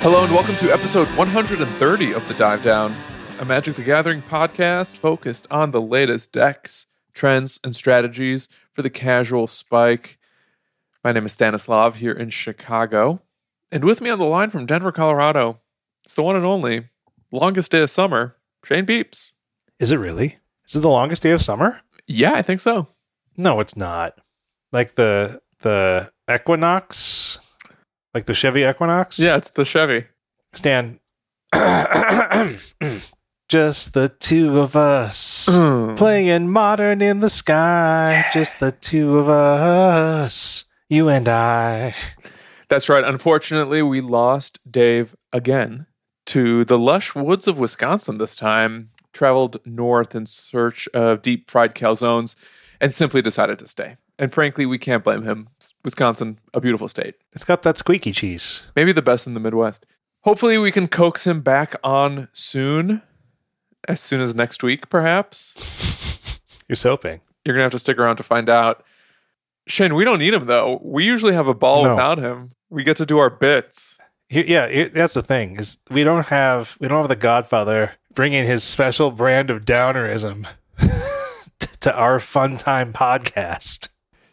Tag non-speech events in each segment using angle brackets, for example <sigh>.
Hello and welcome to episode 130 of The Dive Down, a Magic the Gathering podcast focused on the latest decks, trends, and strategies for the casual spike. My name is Stanislav here in Chicago. And with me on the line from Denver, Colorado, it's the one and only longest day of summer, Shane Beeps. Is it really? Is it the longest day of summer? Yeah, I think so. No, it's not. Like the the Equinox, like the Chevy Equinox. Yeah, it's the Chevy. Stan. <clears throat> Just the two of us Mm. playing modern in the sky. Just the two of us, you and I. That's right. Unfortunately, we lost Dave again to the lush woods of Wisconsin this time, traveled north in search of deep fried calzones, and simply decided to stay. And frankly, we can't blame him. Wisconsin, a beautiful state. It's got that squeaky cheese. Maybe the best in the Midwest. Hopefully, we can coax him back on soon, as soon as next week, perhaps. <laughs> You're soaping. You're going to have to stick around to find out. Shane, we don't need him, though. We usually have a ball No. without him. We get to do our bits. Yeah, that's the thing is we don't have we don't have the Godfather bringing his special brand of downerism <laughs> to our fun time podcast,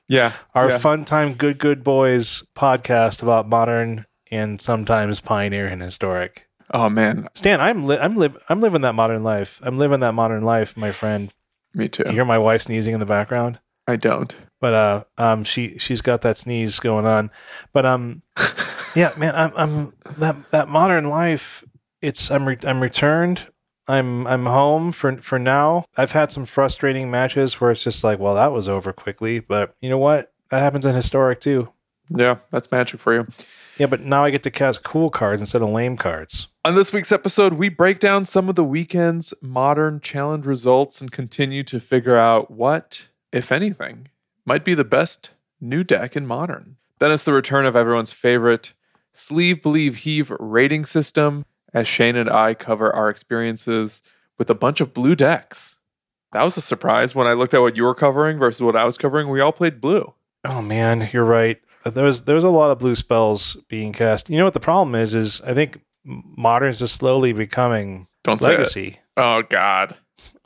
Yeah. our yeah. fun time good good boys podcast about modern and sometimes pioneer and historic. Oh, man. Stan, I'm li- I'm live I'm living that modern life. I'm living that modern life, my friend. Me too. Do you hear my wife sneezing in the background? I don't. but uh um she she's got that sneeze going on but um <laughs> yeah man i'm i'm that that modern life it's i'm re- i'm returned i'm i'm home for for now. I've had some frustrating matches where it's just like well that was over quickly but you know what? That happens in historic too. Yeah, that's magic for you. yeah but now i get to cast cool cards instead of lame cards. On this week's episode, we break down some of the weekend's modern challenge results and continue to figure out what, if anything, might be the best new deck in modern. Then it's the return of everyone's favorite sleeve, believe, heave rating system as Shane and I cover our experiences with a bunch of blue decks. That was a surprise when I looked at what you were covering versus what I was covering. We all played blue. oh man you're right there was there was a lot of blue spells being cast you know what the problem is is i think modern's is slowly becoming Don't say legacy Oh, God.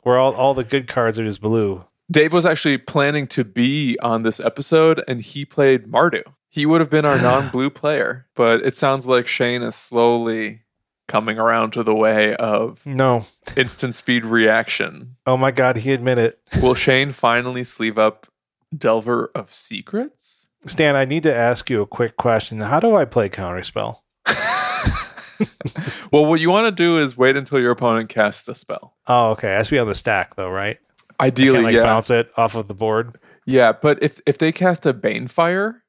where all, all the good cards are just blue. Dave was actually planning to be on this episode and he played Mardu. He would have been our <sighs> non blue player, but it sounds like Shane is slowly coming around to the way of No. instant speed reaction. Oh my God, he admitted it. Will Shane finally sleeve up Delver of Secrets? Stan, I need to ask you a quick question. How do I play Counterspell? <laughs> Well, what you want to do is wait until your opponent casts the spell. Oh, okay. It has to be on the stack, though, right? Ideally, like yeah. bounce it off of the board. Yeah, but if, if they cast a Banefire,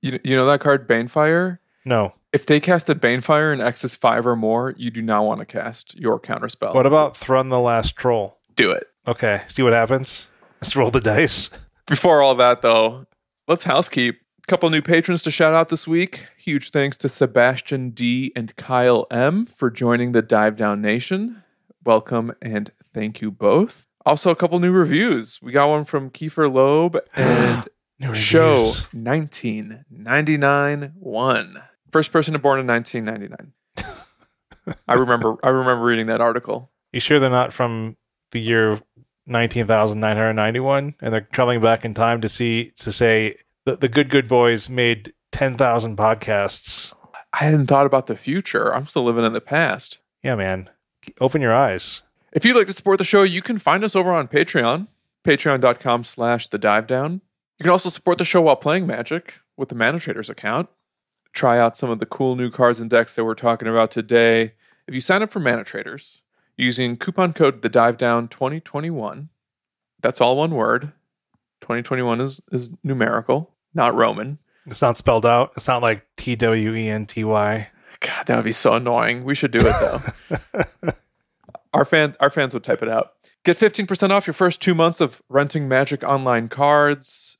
you, you know that card, Banefire? No. If they cast a Banefire in X is five or more, you do not want to cast your counterspell. What about Thrun the Last Troll? do it? Okay. See what happens? Let's roll the dice. Before all that, though, let's housekeep. A Couple new patrons to shout out this week. Huge thanks to Sebastian D and Kyle M for joining the Dive Down Nation. Welcome and thank you both. Also, a couple new reviews. We got one from Kiefer Loeb <gasps> and Show 1999 1. First person to born in 1999. I remember I remember reading that article. You sure they're not from the year 19,991 and they're traveling back in time to see, to say that the good, good boys made 10,000 podcasts? I hadn't thought about the future. I'm still living in the past. Yeah, man. Open your eyes. If you'd like to support the show, you can find us over on Patreon, patreon.com slash the dive down. You can also support the show while playing Magic with the Mana Traders account. Try out some of the cool new cards and decks that we're talking about today. If you sign up for Mana Traders using coupon code the dive down 2021, that's all one word. 2021 is, is numerical, not Roman. It's not spelled out. It's not like T W E N T Y. God, that would be so annoying. We should do it though. <laughs> our fan, our fans would type it out. Get 15% off your first two months of renting Magic Online cards.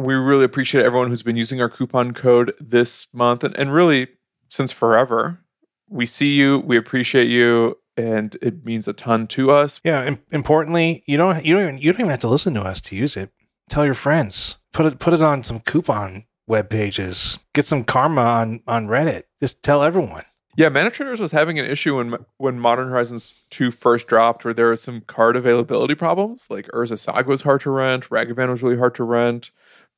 We really appreciate everyone who's been using our coupon code this month and, and really since forever. We see you, we appreciate you, and it means a ton to us. Yeah. im- importantly, you don't you don't even you don't even have to listen to us to use it. Tell your friends. Put it put it on some coupon web pages. Get some karma on on Reddit. Just tell everyone. Yeah, Mana Traders was having an issue when when Modern Horizons 2 first dropped where there was some card availability problems. Like Urza Saga was hard to rent, Ragavan was really hard to rent.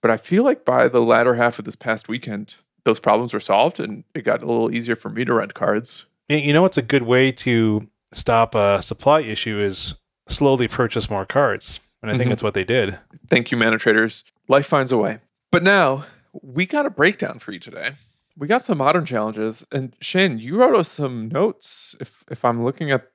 But I feel like by the latter half of this past weekend, those problems were solved and it got a little easier for me to rent cards. You know what's a good way to stop a supply issue is slowly purchase more cards. And I think Mhm. that's what they did. Thank you, Mana Traders. Life finds a way. But now we got a breakdown for you today. We got some modern challenges, and Shane, you wrote us some notes. If if I'm looking at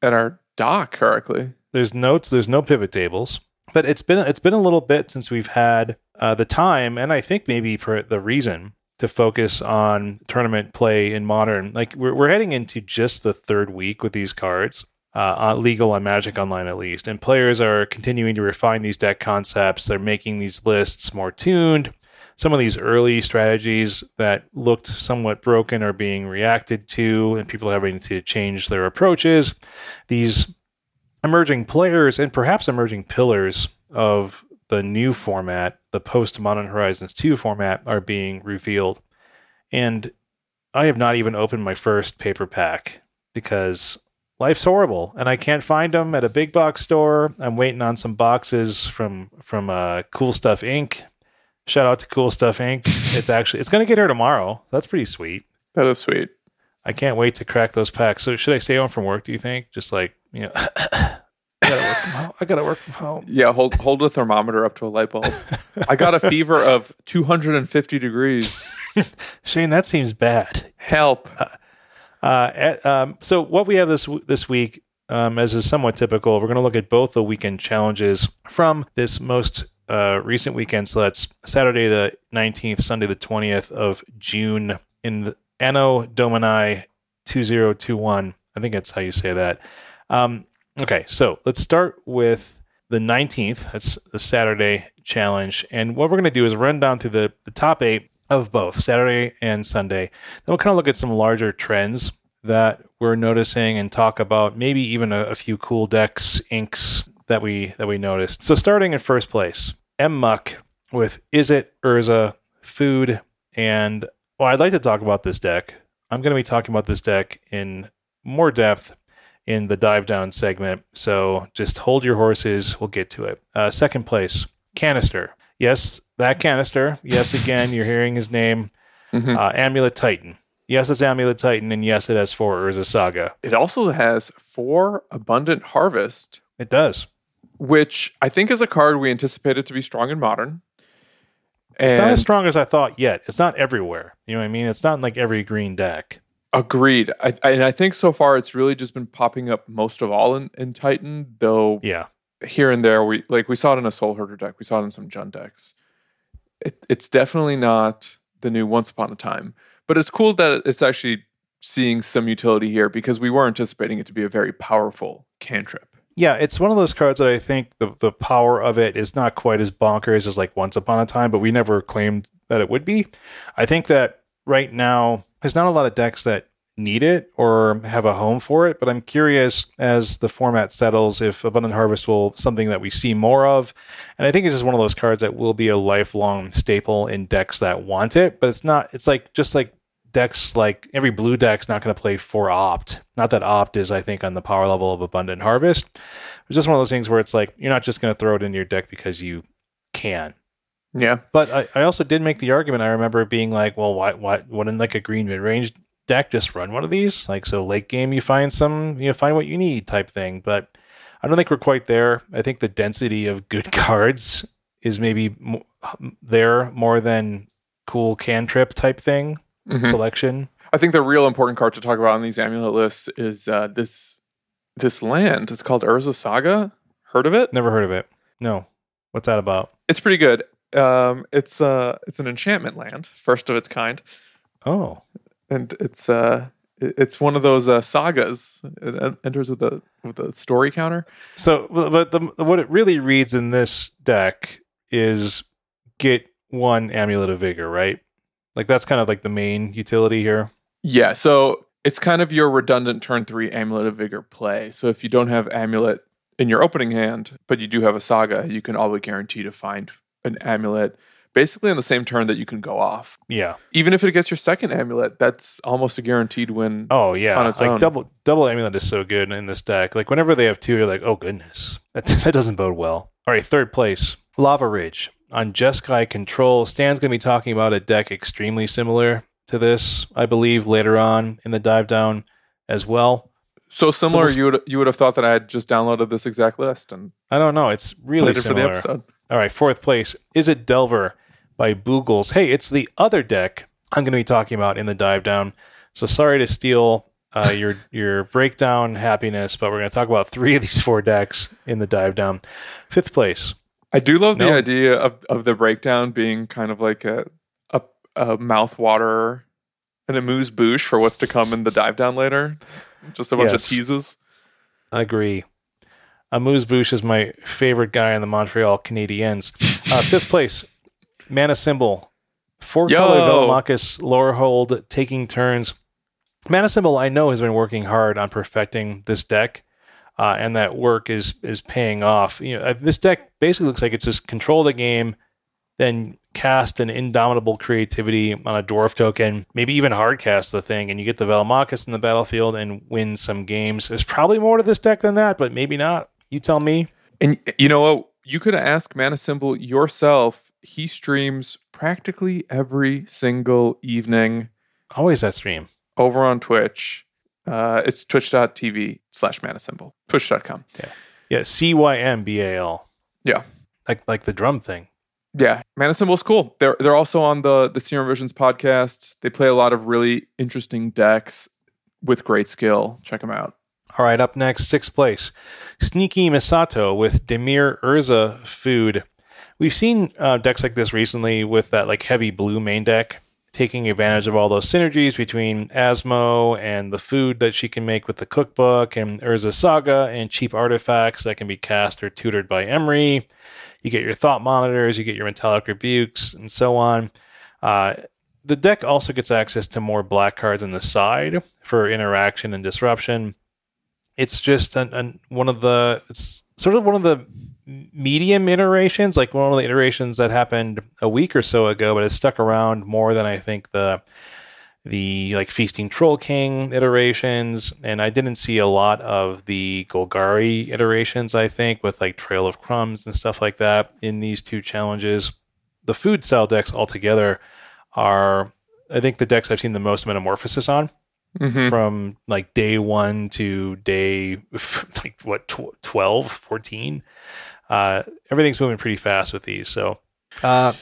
at our doc correctly, There's notes, there's no pivot tables. But it's been it's been a little bit since we've had uh, the time and I think maybe for the reason to focus on tournament play in modern. Like we're we're heading into just the third week with these cards. Uh, legal on Magic Online at least, and players are continuing to refine these deck concepts. They're making these lists more tuned. Some of these early strategies that looked somewhat broken are being reacted to, and people are having to change their approaches. These emerging players and perhaps emerging pillars of the new format, the post Modern Horizons 2 format, are being revealed. And I have not even opened my first paper pack because life's horrible and I can't find them at a big box store. I'm waiting on some boxes from from uh, Cool Stuff Inc. Shout out to Cool Stuff Inc. It's actually it's going to get here tomorrow. That's pretty sweet. that is sweet. I can't wait to crack those packs. So should I stay home from work? Do you think? Just like you know, I gotta work from home. I gotta work from home. Yeah, hold hold a thermometer up to a light bulb. I got a fever of 250 degrees. <laughs> Shane, that seems bad. Help. Uh, at- um, so what we have this this week, um, as is somewhat typical, we're going to look at both the weekend challenges from this most uh, recent weekend. So that's Saturday the nineteenth, Sunday the twentieth of June in the Anno Domini two zero two one. I think that's how you say that. Um, okay, so let's start with the 19th. That's the Saturday challenge. And what we're going to do is run down through the, the top eight of both Saturday and Sunday. Then we'll kind of look at some larger trends that we're noticing and talk about maybe even a, a few cool decks, inks that we that we noticed. So starting in first place, M Muck with Izzet Urza, Food, and well, I'd like to talk about this deck. I'm going to be talking about this deck in more depth in the dive down segment. So just hold your horses. We'll get to it. Uh, second place, Canister. Yes, that canister. Yes, again, you're hearing his name. Mhm. Uh, Amulet Titan. Yes, it's Amulet Titan, and yes, it has four Urza Saga. It also has four Abundant Harvest, It does. which I think is a card we anticipated to be strong in modern. It's not as strong as I thought yet. It's not everywhere. You know what I mean? It's not in like every green deck. Agreed. I, I- and I think so far it's really just been popping up most of all in, in Titan, though Yeah. here and there we like we saw it in a Soul Herder deck, we saw it in some Jund decks. It, it's definitely not the new Once Upon a Time, but it's cool that it's actually seeing some utility here because we were anticipating it to be a very powerful cantrip. Yeah, it's one of those cards that I think the, the power of it is not quite as bonkers as like Once Upon a Time, but we never claimed that it would be. I think that right now there's not a lot of decks that need it or have a home for it, but I'm curious as the format settles if Abundant Harvest will something that we see more of. And I think it's just one of those cards that will be a lifelong staple in decks that want it, but it's not it's like just like decks like every blue deck's not going to play for opt. Not that opt is, I think, on the power level of Abundant Harvest. It's just one of those things where it's like you're not just going to throw it in your deck because you can. Yeah. But I, I also did make the argument. I remember being like, well, why, why wouldn't like a green mid range deck just run one of these? Like, so late game, you find some, you know, find what you need type thing. But I don't think we're quite there. I think the density of good <laughs> cards is maybe mo- there more than cool cantrip type thing Mhm. selection. I think the real important card to talk about on these amulet lists is uh, this this land. It's called Urza Saga. Heard of it? Never heard of it. No. What's that about? It's pretty good. Um, it's uh, it's an enchantment land, first of its kind, Oh, and it's uh, it's one of those uh, sagas. It enters with a with a story counter. So, but the, what it really reads in this deck is get one amulet of vigor, right? Like that's kind of like the main utility here. Yeah, so it's kind of your redundant turn three amulet of vigor play. So if you don't have amulet in your opening hand, but you do have a saga, you can always guarantee to find an amulet basically on the same turn that you can go off. Yeah. Even if it gets your second amulet, that's almost a guaranteed win. Oh yeah. On its like own. double double amulet is so good in this deck. Like whenever they have two, you're like, oh goodness, <laughs> that, that doesn't bode well. All right, third place, Lava Ridge on Jeskai Control. Stan's going to be talking about a deck extremely similar to this, I believe, later on in the dive down as well. So similar, we'll- you would you would have thought that I had just downloaded this exact list and I don't know. It's really it for the episode. All right, fourth place. Izzet Delver by Boogles? Hey, it's the other deck I'm going to be talking about in the dive down. So sorry to steal uh, your <laughs> your breakdown happiness, but we're going to talk about three of these four decks in the dive down. Fifth place. I do love the No. idea of, of the breakdown being kind of like a a, a mouth water and a moose bouche for what's to come in the dive down later. Just a bunch Yes. of teases. I agree. Amuse Bouche is my favorite guy in the Montreal Canadiens. Uh, <laughs> fifth place, Mana Cymbal. Four Yo. color Velomachus Lorehold taking turns. Mana Cymbal, I know, has been working hard on perfecting this deck, uh, and that work is is paying off. You know, uh, this deck basically looks like it's just control the game, then cast an indomitable creativity on a dwarf token, maybe even hard cast the thing, and you get the Velomachus in the battlefield and win some games. There's probably more to this deck than that, but maybe not. You tell me. And you know what? You could ask Mana yourself. He streams practically every single evening Always that stream. over on Twitch. Uh, it's twitch.tv slash mana cymbal. Twitch.com. Yeah, Yeah. C Y M B A L. Yeah. Like like the drum thing. Yeah. Mana Cymbal's cool. They're they're also on the the Serum Visions podcast. They play a lot of really interesting decks with great skill. Check them out. All right, up next, sixth place, Sneaky Misato with Dimir Urza Food. We've seen uh, decks like this recently with that like heavy blue main deck, taking advantage of all those synergies between Asmo and the food that she can make with the cookbook, and Urza Saga and cheap artifacts that can be cast or tutored by Emry. You get your thought monitors, you get your metallic rebukes, and so on. Uh, the deck also gets access to more black cards on the side for interaction and disruption it's just an, an, one of the it's sort of one of the medium iterations like one of the iterations that happened a week or so ago but it's stuck around more than i think the the like feasting troll king iterations. And i didn't see a lot of the golgari iterations i think with like trail of crumbs and stuff like that in these two challenges. The food style decks altogether are i think the decks i've seen the most metamorphosis on Mhm. from like day one to day <laughs> like what tw- 12 14 uh everything's moving pretty fast with these so uh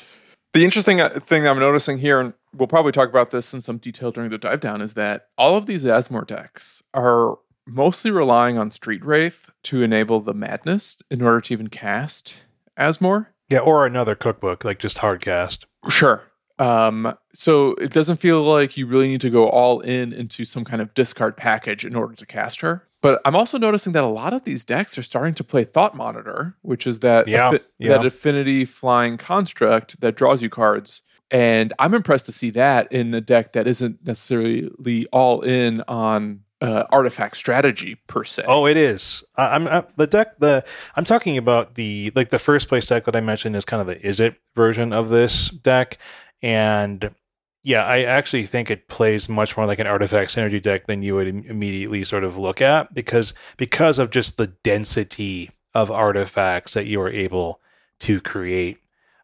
The interesting uh, thing I'm noticing here, and we'll probably talk about this in some detail during the dive down, is that all of these Asmore decks are mostly relying on Street Wraith to enable the madness in order to even cast Asmore. yeah or another cookbook like just hard cast Sure. Um, so it doesn't feel like you really need to go all in into some kind of discard package in order to cast her. But I'm also noticing that a lot of these decks are starting to play Thought Monitor, which is that Yeah, affi- yeah. that affinity flying construct that draws you cards. And I'm impressed to see that in a deck that isn't necessarily all in on uh, artifact strategy per se. oh it is I, i'm I, the deck the i'm talking about the like the first place deck that i mentioned is kind of the Izzet version of this deck and yeah i actually think it plays much more like an artifact synergy deck than you would im- immediately sort of look at because because of just the density of artifacts that you are able to create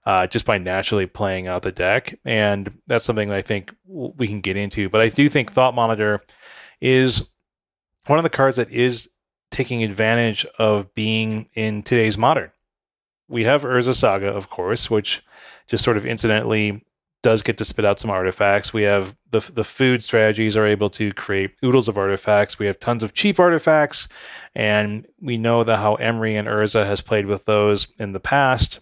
uh, just by naturally playing out the deck and that's something that i think w- we can get into but i do think thought monitor is one of the cards that is taking advantage of being in today's modern. We have Urza Saga, of course, which just sort of incidentally does get to spit out some artifacts. We have the the food strategies are able to create oodles of artifacts. We have tons of cheap artifacts, and we know that how Emry and Urza has played with those in the past.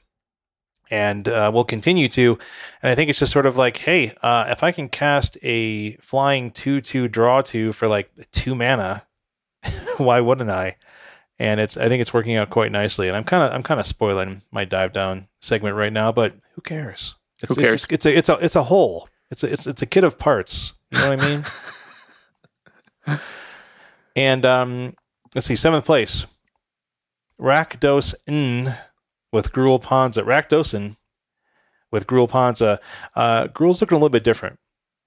And uh, will continue to. And I think it's just sort of like, hey, uh, if I can cast a flying 2 2 draw 2 for like two mana, <laughs> why wouldn't I? And it's I think it's working out quite nicely. And I'm kind of I'm kind of spoiling my dive down segment right now, but who cares? It's, Who cares? It's, it's a it's a it's a whole. It's a, it's it's a kit of parts. You know what I mean? <laughs> and um, let's see, seventh place, Rakdos N with Gruul Ponza at Rakdosin with Gruul Ponza. Uh, Gruul's looking a little bit different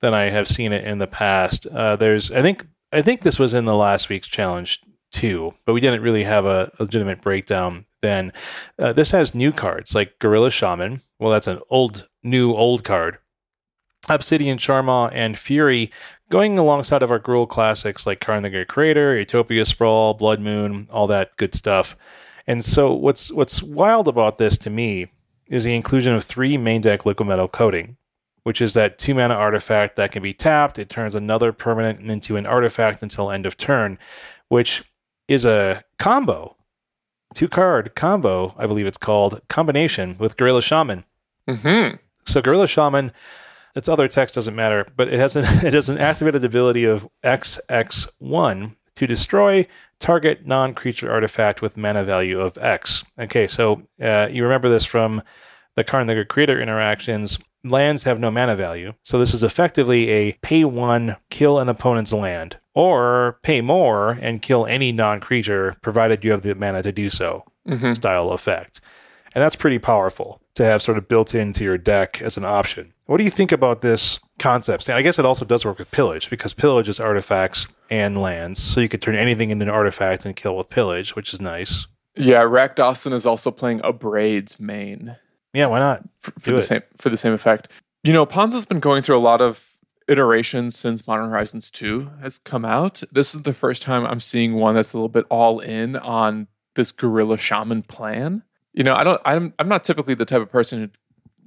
than I have seen it in the past. Uh, there's, I think, I think this was in the last week's challenge too, but we didn't really have a legitimate breakdown then. Uh, this has new cards like Gorilla Shaman. Well, that's an old, new, old card. Obsidian Charmaw and Fury going alongside of our Gruul classics like Karn the Great Creator, Utopia Sprawl, Blood Moon, all that good stuff. And so what's what's wild about this to me is the inclusion of three main deck Liquimetal Coating, which is that two mana artifact that can be tapped. It turns another permanent into an artifact until end of turn, which is a combo, two card combo, I believe it's called, combination with Gorilla Shaman. Mm-hmm. So Gorilla Shaman, its other text doesn't matter, but it has an <laughs> it has an activated ability of XX1 to destroy target non-creature artifact with mana value of X. Okay, so uh, you remember this from the Karn the Creator interactions. Lands have no mana value, so this is effectively a pay one, kill an opponent's land, or pay more and kill any non-creature, provided you have the mana to do so. Mm-hmm. Style effect, and that's pretty powerful to have sort of built into your deck as an option. What do you think about this concept? Stan? I guess it also does work with pillage because pillage is artifacts and lands, so you could turn anything into an artifact and kill with pillage, which is nice. Yeah, Rakdosin is also playing Abrades main Yeah, why not? for, for the it. same for the same effect. You know, Ponza's been going through a lot of iterations since Modern Horizons 2 has come out. This is the first time I'm seeing one that's a little bit all in on this gorilla shaman plan. You know, I don't I'm I'm not typically the type of person who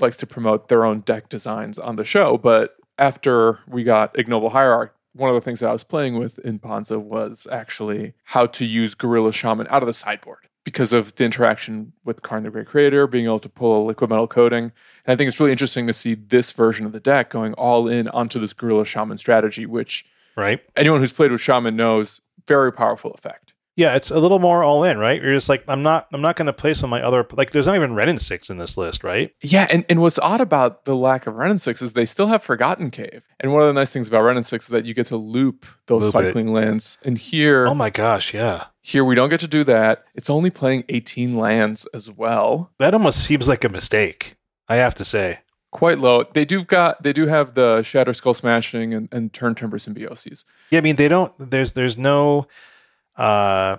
likes to promote their own deck designs on the show, but after we got Ignoble Hierarch, one of the things that I was playing with in Ponza was actually how to use Gorilla Shaman out of the sideboard because of the interaction with Karn the Great Creator, being able to pull a liquimetal coating. And I think it's really interesting to see this version of the deck going all in onto this Gorilla Shaman strategy, which Right? anyone who's played with Shaman knows very powerful effect. Yeah, it's a little more all in, right? You're just like, I'm not, I'm not going to play some my other like. There's not even Wrenn and Six in this list, right? Yeah, and, and what's odd about the lack of Wrenn and Six is they still have Forgotten Cave. And one of the nice things about Wrenn and Six is that you get to loop those Loop it. cycling lands. And here, Oh my gosh, yeah. here we don't get to do that. It's only playing 18 lands as well. That almost seems like a mistake. I have to say. Quite low. They do got they do have the Shatterskull Smashing and, and Turntimber Symbioses. Yeah, I mean they don't. There's there's no uh,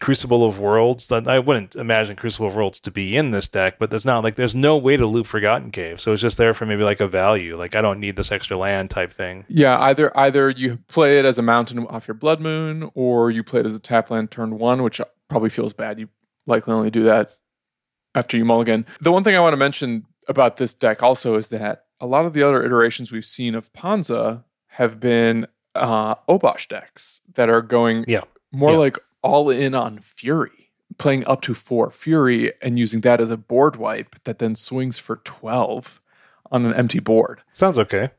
Crucible of Worlds. That I wouldn't imagine Crucible of Worlds to be in this deck, but there's not like there's no way to loop Forgotten Cave, so it's just there for maybe like a value. Like I don't need this extra land type thing. Yeah, either either you play it as a mountain off your Blood Moon, or you play it as a tap land turn one, which probably feels bad. You likely only do that after you mulligan. The one thing I want to mention about this deck also is that a lot of the other iterations we've seen of Ponza have been uh, Obosh decks that are going Yeah. More Yeah. like all in on Fury, playing up to four Fury and using that as a board wipe that then swings for 12 on an empty board. Sounds okay.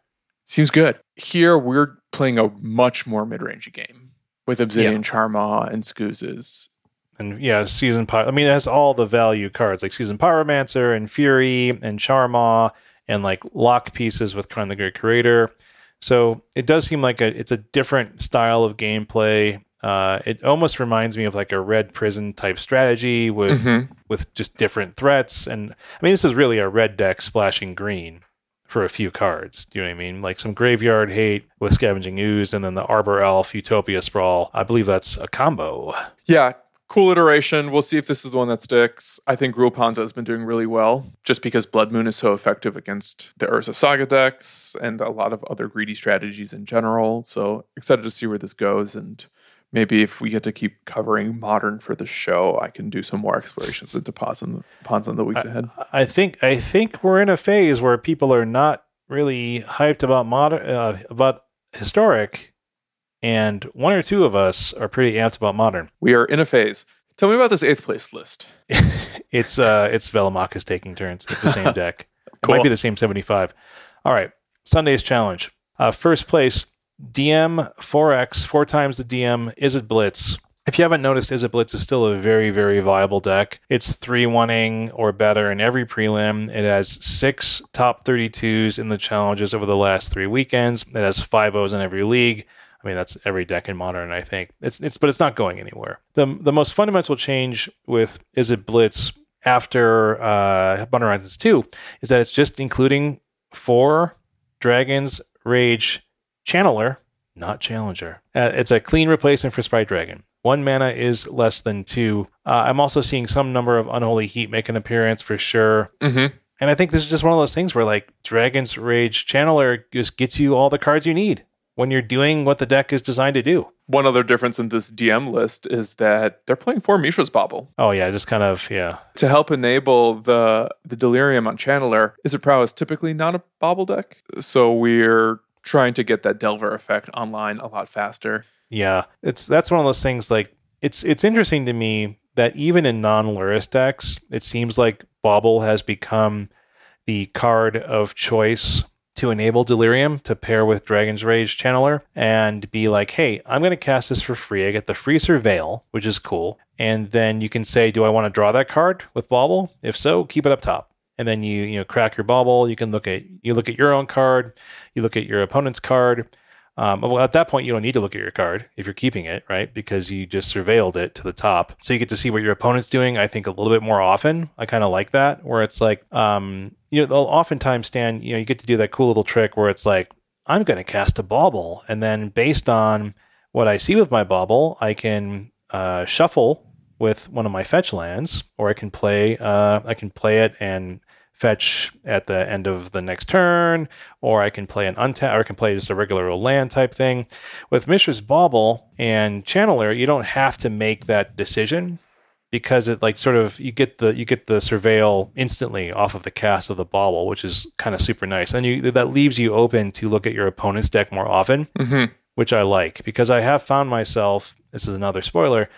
Seems good. Here we're playing a much more mid-rangey game with Obsidian Charmaw and Scoozes. And yeah, season pyro. I mean, it has all the value cards like season pyromancer and fury and charmaw and like lock pieces with Karn the Great Creator. So it does seem like a it's a different style of gameplay. Uh, it almost reminds me of like a red prison type strategy with Mm-hmm. with just different threats. And I mean, this is really a red deck splashing green for a few cards. Do you know what I mean? Like some graveyard hate with scavenging ooze, and then the Arbor Elf Utopia Sprawl. I believe that's a combo. Yeah, cool iteration. We'll see if this is the one that sticks. I think Gruul Ponza has been doing really well just because Blood Moon is so effective against the Urza Saga decks and a lot of other greedy strategies in general. So excited to see where this goes and maybe if we get to keep covering modern for the show, I can do some more explorations into in the, Ponza in the weeks ahead. I think I think we're in a phase where people are not really hyped about modern uh, about historic, and one or two of us are pretty amped about modern. We are in a phase. Tell me about this eighth place list. <laughs> It's uh it's Velomachus taking turns. It's the same <laughs> deck. It might be the same seventy five. All right, Sunday's challenge. Uh, first place DM four X four times the DM. Izzet Blitz? If you haven't noticed, Izzet Blitz is still a very, very viable deck. It's 3 1ing or better in every prelim. It has six top 32s in the challenges over the last three weekends. It has five O's in every league. I mean, that's every deck in modern, I think. It's, it's, but it's not going anywhere. The, the most fundamental change with Izzet Blitz after uh, Modern Horizons 2 is that it's just including four Dragon's Rage Channeler, not Challenger. Uh, it's a clean replacement for Sprite Dragon. One mana is less than two. Uh, I'm also seeing some number of Unholy Heat make an appearance for sure. Mm-hmm. And I think this is just one of those things where like Dragon's Rage Channeler just gets you all the cards you need when you're doing what the deck is designed to do. One other difference in this DM list is that they're playing for Mishra's Bauble. Oh yeah, just kind of yeah. To help enable the the Delirium on Channeler, Izzet Prowess typically not a Bauble deck. So we're trying to get that Delver effect online a lot faster. Yeah, it's that's one of those things. Like it's it's interesting to me that even in non-Lurrus decks, it seems like Bauble has become the card of choice to enable Delirium to pair with Dragon's Rage Channeler and be like, hey, I'm going to cast this for free. I get the free Surveil, which is cool. And then you can say, do I want to draw that card with Bauble? If so, keep it up top. And then you you know crack your bauble. You can look at you look at your own card, you look at your opponent's card, um, well, at that point, you don't need to look at your card if you're keeping it, right? Because you just surveilled it to the top. So you get to see what your opponent's doing, I think, a little bit more often. I kind of like that, where it's like, um, you know, they'll oftentimes stand, you know, you get to do that cool little trick where it's like, I'm going to cast a bauble. And then based on what I see with my bauble, I can uh, shuffle with one of my fetch lands, or I can play, uh, I can play it and fetch at the end of the next turn, or I can play an untap, or I can play just a regular land type thing. With Mishra's Bauble and Channeler, you don't have to make that decision because it like sort of you get the you get the surveil instantly off of the cast of the bauble, which is kind of super nice. And you that leaves you open to look at your opponent's deck more often, mm-hmm. which I like because I have found myself. This is another spoiler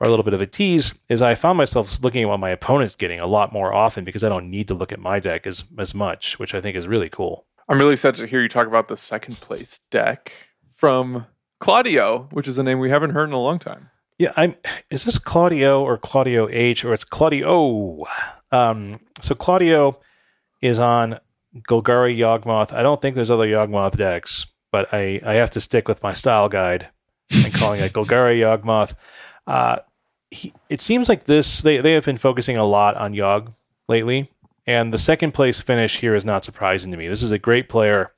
or a little bit of a tease is I found myself looking at what my opponent's getting a lot more often because I don't need to look at my deck as as much, which I think is really cool. I'm really excited to hear you talk about the second place deck from Claudio, which is a name we haven't heard in a long time. Yeah, I'm. Is this Claudio or Claudio H or it's Claudio? Um, so Claudio is on Golgari Yawgmoth. I don't think there's other Yawgmoth decks, but I I have to stick with my style guide and calling it <laughs> Golgari Yawgmoth. Uh, he, it seems like this they, they have been focusing a lot on Yogg lately, and the second place finish here is not surprising to me. This is a great player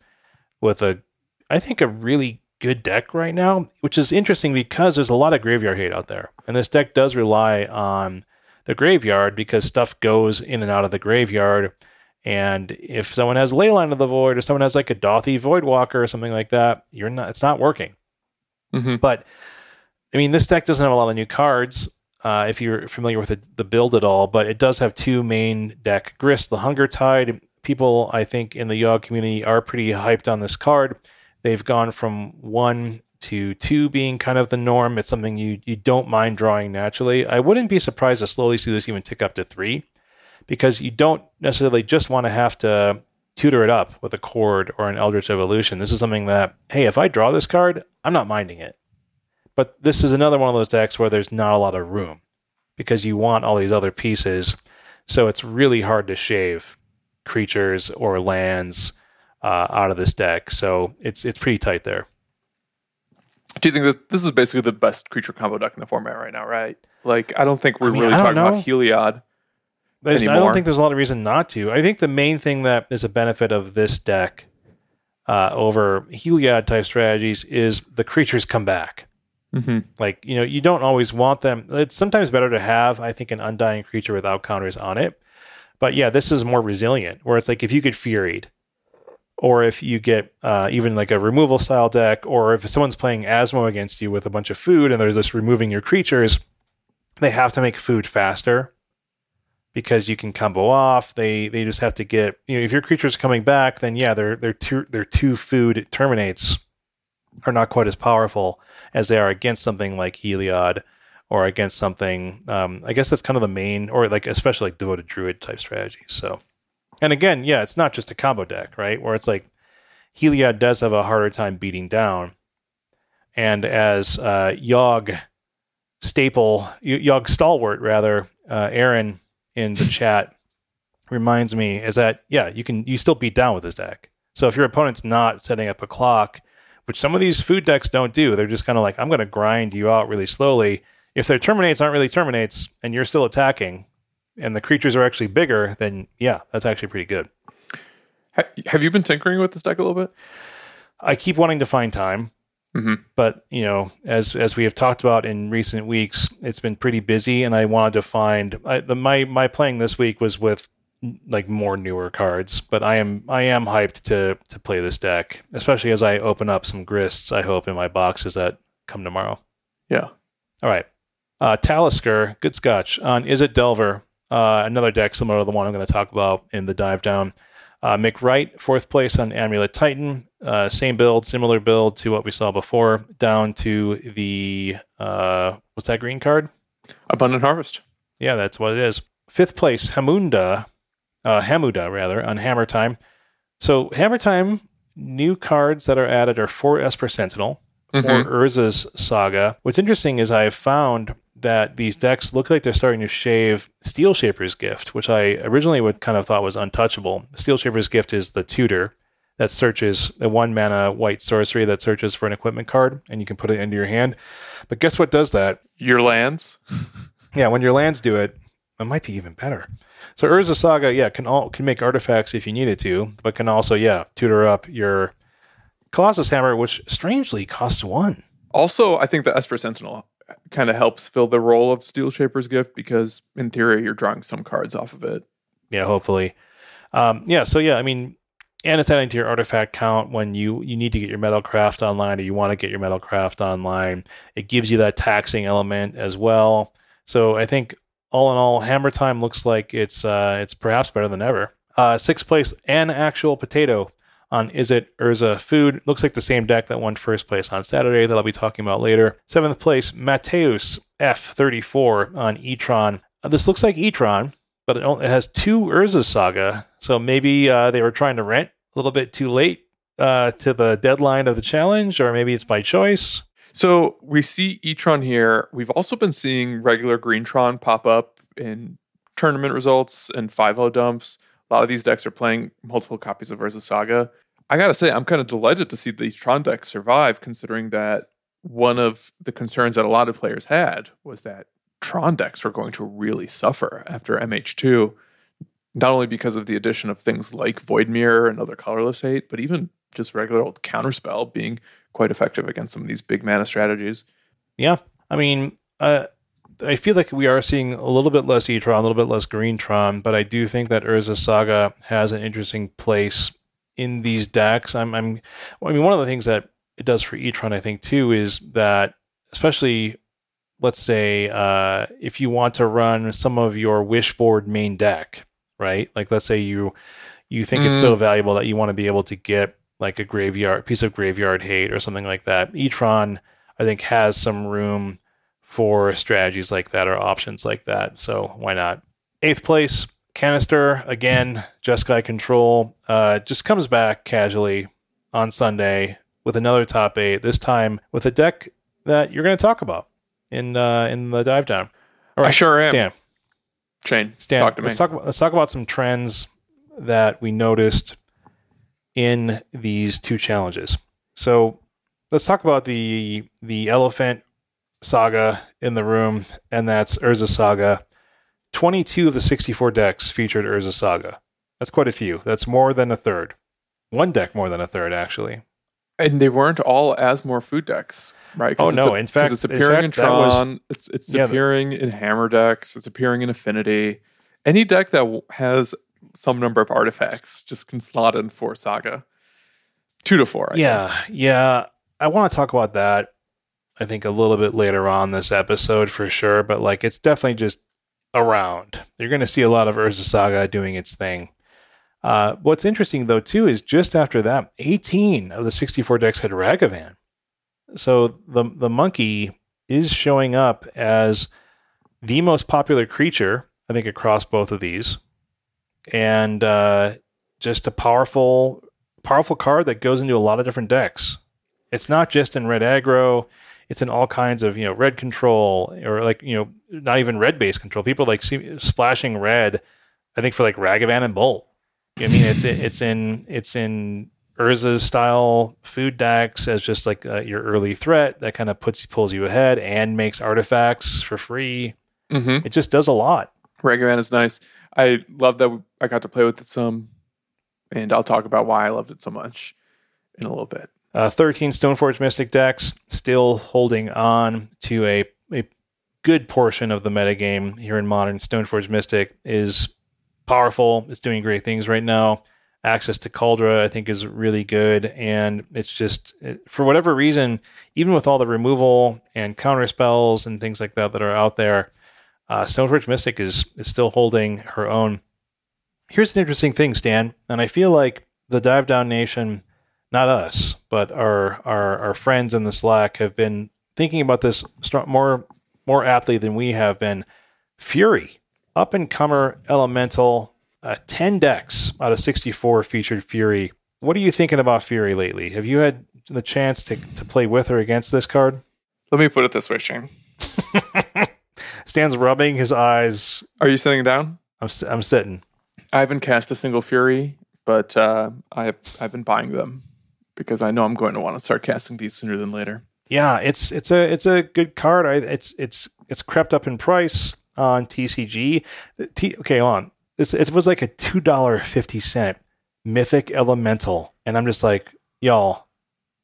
with a, I think, a really good deck right now, which is interesting because there's a lot of graveyard hate out there, and this deck does rely on the graveyard because stuff goes in and out of the graveyard. And if someone has Leyline of the Void or someone has like a Dauthi Voidwalker or something like that, you're not. It's not working. Mm-hmm. But I mean, this deck doesn't have a lot of new cards, uh, if you're familiar with the, the, build at all, but it does have two main deck Grist, the Hunger Tide. People, I think, in the Yogg community are pretty hyped on this card. They've gone from one to two being kind of the norm. It's something you, you don't mind drawing naturally. I wouldn't be surprised to slowly see this even tick up to three because you don't necessarily just want to have to tutor it up with a Chord or an Eldritch Evolution. This is something that, hey, if I draw this card, I'm not minding it. But this is another one of those decks where there's not a lot of room because you want all these other pieces. So it's really hard to shave creatures or lands uh, out of this deck. So it's it's pretty tight there. Do you think that this is basically the best creature combo deck in the format right now? Right? Like I don't think we're I mean, really talking know. about Heliod. I anymore. don't think there's a lot of reason not to. I think the main thing that is a benefit of this deck uh, over Heliod type strategies is the creatures come back. Mm-hmm. Like, you know, you don't always want them. It's sometimes better to have, I think, an undying creature without counters on it. But yeah, this is more resilient, where it's like if you get Furied, or if you get uh, even like a removal style deck, or if someone's playing Asmo against you with a bunch of food and they're just removing your creatures, they have to make food faster because you can combo off. They they just have to get you know if your creature's coming back, then yeah, their two their two food terminates are not quite as powerful as they are against something like Heliod or against something. Um, I guess that's kind of the main, or like especially like devoted druid type strategies. So, and again, yeah, it's not just a combo deck, right? Where it's like Heliod does have a harder time beating down, and as uh, Yogg staple, Yogg stalwart rather, uh, Aaron in the <laughs> chat reminds me is that yeah, you can you still beat down with this deck. So if your opponent's not setting up a clock which some of these food decks don't do. They're just kind of like, I'm going to grind you out really slowly. If their terminates aren't really terminates and you're still attacking, and the creatures are actually bigger, then yeah, that's actually pretty good. Have you been tinkering with this deck a little bit? I keep wanting to find time, Mhm. but you know, as as we have talked about in recent weeks, it's been pretty busy, and I wanted to find I, the my my playing this week was with like more newer cards, but I am I am hyped to to play this deck, especially as I open up some grists. I hope in my boxes that come tomorrow. Yeah. All right. Uh, Talisker, good scotch on Izzet Delver, uh, another deck similar to the one I'm going to talk about in the dive down. Uh, McWright, fourth place on Amulet Titan, uh, same build, similar build to what we saw before, down to the, uh, what's that green card? Abundant Harvest. Yeah, that's what it is. Fifth place, Hamunda, uh, Hamuda rather, on Hammer Time. So Hammer Time, new cards that are added are four Esper Sentinel, for Mhm. Urza's saga. What's interesting is I've found that these decks look like they're starting to shave Steelshaper's Gift, which I originally would kind of thought was untouchable. Steelshaper's Gift is the tutor that searches a one mana white sorcery that searches for an equipment card, and you can put it into your hand. But guess what does that? Your lands. <laughs> Yeah, when your lands do it, it might be even better. So Urza Saga, yeah, can all can make artifacts if you needed to, but can also, yeah, tutor up your Colossus Hammer, which strangely costs one. Also, I think the Esper Sentinel kind of helps fill the role of Steelshaper's Gift because, in theory, you're drawing some cards off of it. Yeah, hopefully. Um, yeah, so yeah, I mean, and it's adding to your artifact count when you you need to get your metal craft online or you want to get your metal craft online. It gives you that taxing element as well. So I think all in all, Hammer Time looks like it's uh, it's perhaps better than ever. Uh, sixth place, an actual potato on Izzet Urza Food. Looks like the same deck that won first place on Saturday that I'll be talking about later. Seventh place, Mateus F34 on Etron. Uh, this looks like Etron, but it, it has two Urza Saga. So maybe uh, they were trying to rent a little bit too late uh, to the deadline of the challenge, or maybe it's by choice. So we see Etron here. We've also been seeing regular Greentron pop up in tournament results and 5-0 dumps. A lot of these decks are playing multiple copies of Urza Saga. I gotta say, I'm kind of delighted to see these Tron decks survive, considering that one of the concerns that a lot of players had was that Tron decks were going to really suffer after MH2, not only because of the addition of things like Void Mirror and other colorless hate, but even just regular old Counterspell being quite effective against some of these big mana strategies. Yeah, I mean, uh, I feel like we are seeing a little bit less Etron, a little bit less Greentron, but I do think that Urza Saga has an interesting place in these decks. I'm, I'm, I mean, one of the things that it does for Etron, I think, too, is that especially, let's say, uh, if you want to run some of your Wishboard main deck, right? Like, let's say you you think it's so valuable that you want to be able to get like a graveyard piece of graveyard hate or something like that. Etron, I think, has some room for strategies like that or options like that. So why not? Eighth place, Canister again, just Jeskai Control uh, just comes back casually on Sunday with another top eight. This time with a deck that you're going to talk about in uh, in the dive down. All I sure am. Stan. Shane, Stan, talk to me. let's talk about let's talk about some trends that we noticed in these two challenges. So let's talk about the the elephant saga in the room, and that's Urza Saga. Twenty two of the sixty four decks featured Urza Saga. That's quite a few. That's more than a third. One deck more than a third, actually. and they weren't all as more food decks, right? Oh, no, a- in fact- it's in appearing in, fact, was- Tron. it's it's Yeah, the- appearing in Hammer decks. It's appearing in Affinity. Any deck that has some number of artifacts just can slot in for Saga. Two to four. I yeah, guess. yeah. I want to talk about that. I think a little bit later on this episode for sure, but like it's definitely just around. You're going to see a lot of Urza Saga doing its thing. Uh, what's interesting though too is just after that, 18 of the 64 decks had Ragavan. So the the monkey is showing up as the most popular creature, I think, across both of these, and uh, just a powerful powerful card that goes into a lot of different decks. It's not just in red aggro; it's in all kinds of you know red control or like you know not even red based control. People like see, splashing red. I think for like Ragavan and Bolt. I mean, it's it's in it's in Urza's style food decks as just like uh, your early threat that kind of puts pulls you ahead and makes artifacts for free. Mm-hmm. It just does a lot. Ragavan is nice. I love that I got to play with it some, and I'll talk about why I loved it so much in a little bit. Uh, 13 Stoneforge Mystic decks still holding on to a, a good portion of the metagame here in modern. Stoneforge Mystic is powerful. It's doing great things right now. Access to Kaldra, I think, is really good. And it's just, it, for whatever reason, even with all the removal and counter spells and things like that that are out there, uh, Stoneforge Mystic is, is still holding her own. Here's an interesting thing, Stan. And I feel like the Dive Down Nation, not us, but our, our, our friends in the Slack have been thinking about this more, more aptly than we have been. Fury, up and comer elemental uh, 10 decks out of 64 featured Fury. What are you thinking about Fury lately? Have you had the chance to, to play with or against this card? Let me put it this way, Shane. <laughs> Stan's rubbing his eyes. Are you sitting down? I'm, I'm sitting. I haven't cast a single Fury, but uh, I, I've been buying them because I know I'm going to want to start casting these sooner than later. Yeah, it's it's a it's a good card. I, it's it's it's crept up in price on TCG. T, okay, on this it was like a two dollar fifty cent mythic elemental, and I'm just like, y'all,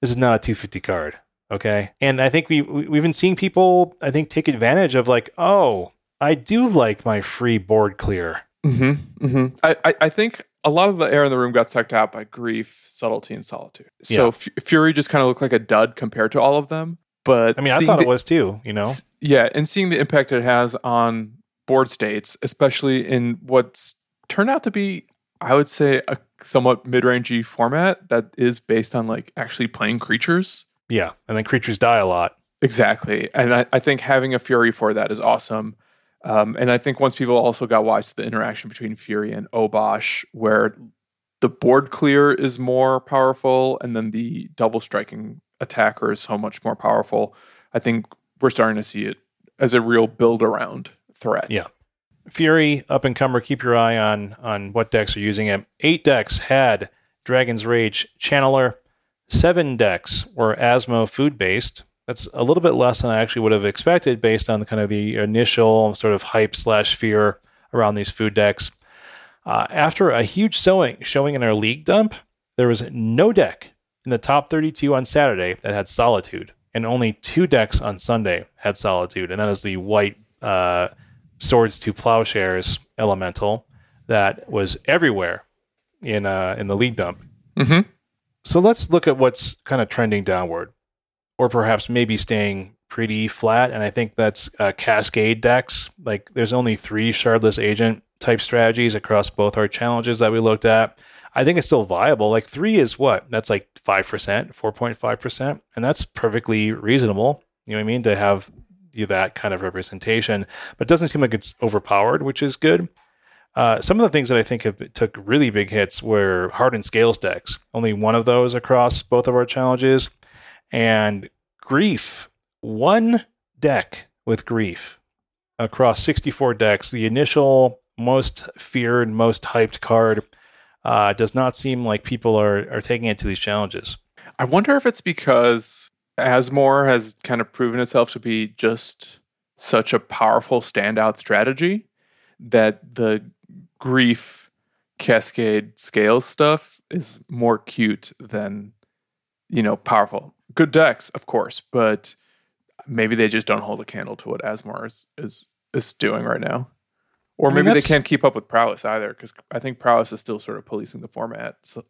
this is not a two fifty card, okay? And I think we we've been seeing people, I think, take advantage of like, oh, I do like my free board clear. Mm-hmm, mm-hmm. I, I, I think a lot of the air in the room got sucked out by grief, subtlety, and solitude. So yeah. F- Fury just kind of looked like a dud compared to all of them. But I mean, I thought the, it was too. You know, yeah, and seeing the impact it has on board states, especially in what's turned out to be, I would say, a somewhat mid-rangey format that is based on like actually playing creatures. Yeah, and then creatures die a lot. Exactly, and I, I think having a Fury for that is awesome. Um, and I think once people also got wise to the interaction between Fury and Obosh, where the board clear is more powerful, and then the double striking attacker is so much more powerful. I think we're starting to see it as a real build around threat. Yeah. Fury, up and comer, keep your eye on on what decks are using it. Eight decks had Dragon's Rage Channeler. Seven decks were Asmo food based. That's a little bit less than I actually would have expected based on the kind of the initial sort of hype slash fear around these food decks. Uh, after a huge sewing, showing in our league dump, there was no deck in the top 32 on Saturday that had Solitude, and only two decks on Sunday had Solitude, and that is the white uh, swords to plowshares elemental that was everywhere in uh, in the league dump. Mm-hmm. So let's look at what's kind of trending downward, or perhaps maybe staying pretty flat. And I think that's uh, Cascade decks. Like there's only three Shardless Agent type strategies across both our challenges that we looked at. I think it's still viable. Like three is what? That's like five percent, four point five percent, and that's perfectly reasonable. You know what I mean? To have you that kind of representation, but it doesn't seem like it's overpowered, which is good. Uh, some of the things that I think have took really big hits were hardened scales decks. Only one of those across both of our challenges, and grief. One deck with grief across 64 decks. The initial most feared, most hyped card uh, does not seem like people are are taking it to these challenges. I wonder if it's because Asmore has kind of proven itself to be just such a powerful standout strategy that the grief cascade scale stuff is more cute than you know powerful good decks of course but maybe they just don't hold a candle to what asmore is is, is doing right now or maybe I mean, they can't keep up with prowess either because i think prowess is still sort of policing the format so,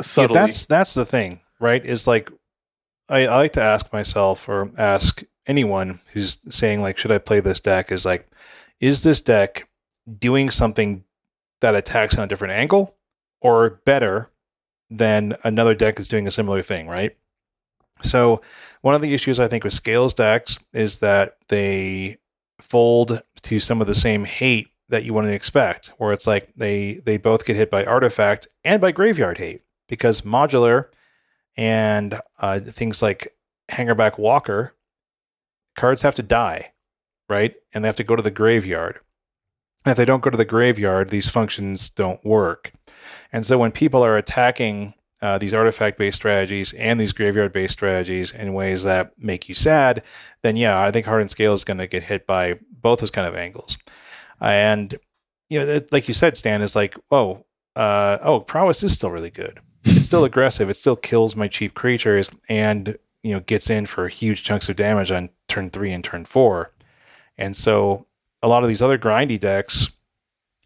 subtly. Yeah, that's that's the thing right is like I, I like to ask myself or ask anyone who's saying like, should I play this deck? Is like, is this deck doing something that attacks on a different angle, or better than another deck is doing a similar thing, right? So one of the issues I think with scales decks is that they fold to some of the same hate that you wouldn't expect, where it's like they they both get hit by artifact and by graveyard hate because modular and uh, things like Hangerback Walker, cards have to die, right? And they have to go to the graveyard. And if they don't go to the graveyard, these functions don't work. And so when people are attacking uh, these artifact based strategies and these graveyard based strategies in ways that make you sad, then yeah, I think Hardened Scale is going to get hit by both those kind of angles. and you know, like you said, Stan is like, oh, uh, oh, prowess is still really good. It's still <laughs> aggressive. It still kills my chief creatures, and you know, gets in for huge chunks of damage on turn three and turn four. And so, a lot of these other grindy decks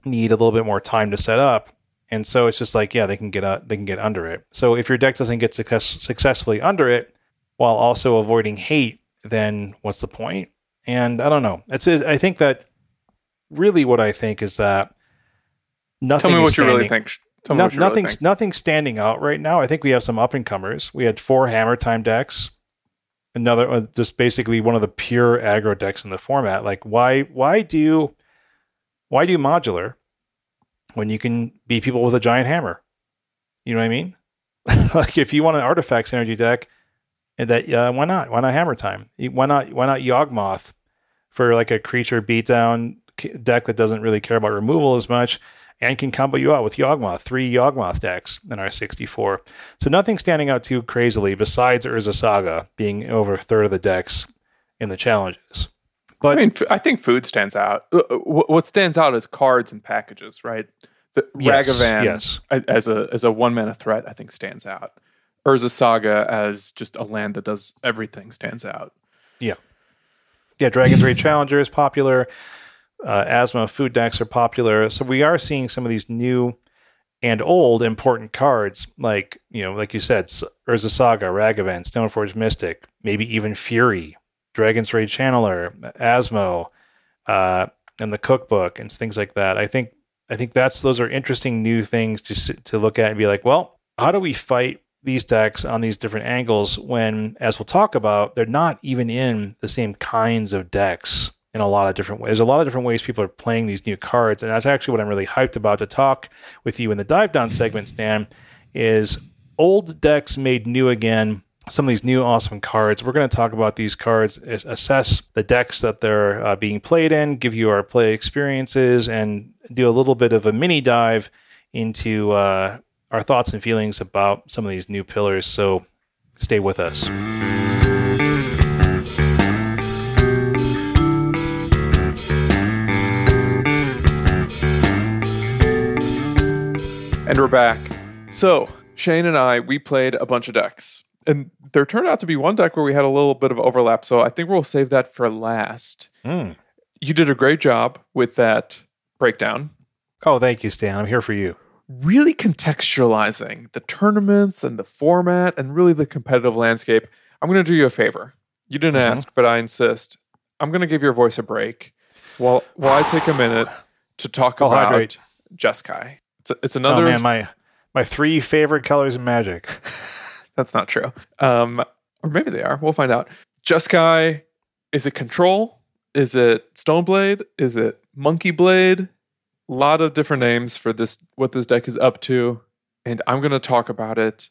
need a little bit more time to set up. And so it's just like, yeah, they can get uh, they can get under it. So if your deck doesn't get success- successfully under it, while also avoiding hate, then what's the point? And I don't know. It's I think that really what I think is that nothing. Tell me what standing, you really think. Tell me no, what you really nothing's think. nothing's standing out right now. I think we have some up and comers. We had four Hammer Time decks. Another, uh, just basically one of the pure aggro decks in the format. Like, why, why do, why do modular when you can beat people with a giant hammer? You know what I mean? <laughs> like, if you want an artifacts energy deck, and that uh, why not? Why not Hammer Time? Why not? Why not Yawgmoth for like a creature beatdown deck that doesn't really care about removal as much? and can combo you out with Yawgmoth, three Yawgmoth decks in our 64. So nothing standing out too crazily besides Urza Saga being over a third of the decks in the challenges. But I mean, I think food stands out. Uh, uh, wh- What stands out is cards and packages, right? The Yes, Ragavan yes. as a as a one mana threat, I think stands out. Urza Saga as just a land that does everything stands out. yeah, yeah. Dragon's Rage Channeler is popular. Uh, Asmo food decks are popular. So we are seeing some of these new and old important cards, like you know, like you said, Urza Saga, Ragavan, Stoneforge Mystic, maybe even Fury, Dragon's Rage Channeler, Asmo, uh, and the Cookbook, and things like that. I think I think that's those are interesting new things to to look at and be like, well, how do we fight these decks on these different angles when, as we'll talk about, they're not even in the same kinds of decks in a lot of different ways. There's a lot of different ways people are playing these new cards, and that's actually what I'm really hyped about to talk with you in the dive down segment, Stan. Is old decks made new again. Some of these new awesome cards. We're going to talk about these cards, assess the decks that they're uh, being played in, give you our play experiences, and do a little bit of a mini dive into uh, our thoughts and feelings about some of these new pillars. So stay with us. And we're back. So Shane and I, we played a bunch of decks, and there turned out to be one deck where we had a little bit of overlap. So I think we'll save that for last. Mm. You did a great job with that breakdown. Oh, thank you, Stan. I'm here for you. really contextualizing the tournaments and the format and really the competitive landscape. I'm going to do you a favor. You didn't Mhm. ask, but I insist. I'm going to give your voice a break while while I take a minute to talk I'll about hydrate. Jeskai. It's, it's Oh another. man, my my three favorite colors in Magic. <laughs> that's not true. Um, or maybe they are. We'll find out. Jeskai. Is it control? Is it Stoneblade? Is it Monkey Blade? A lot of different names for this. What this deck is up to, and I'm going to talk about it.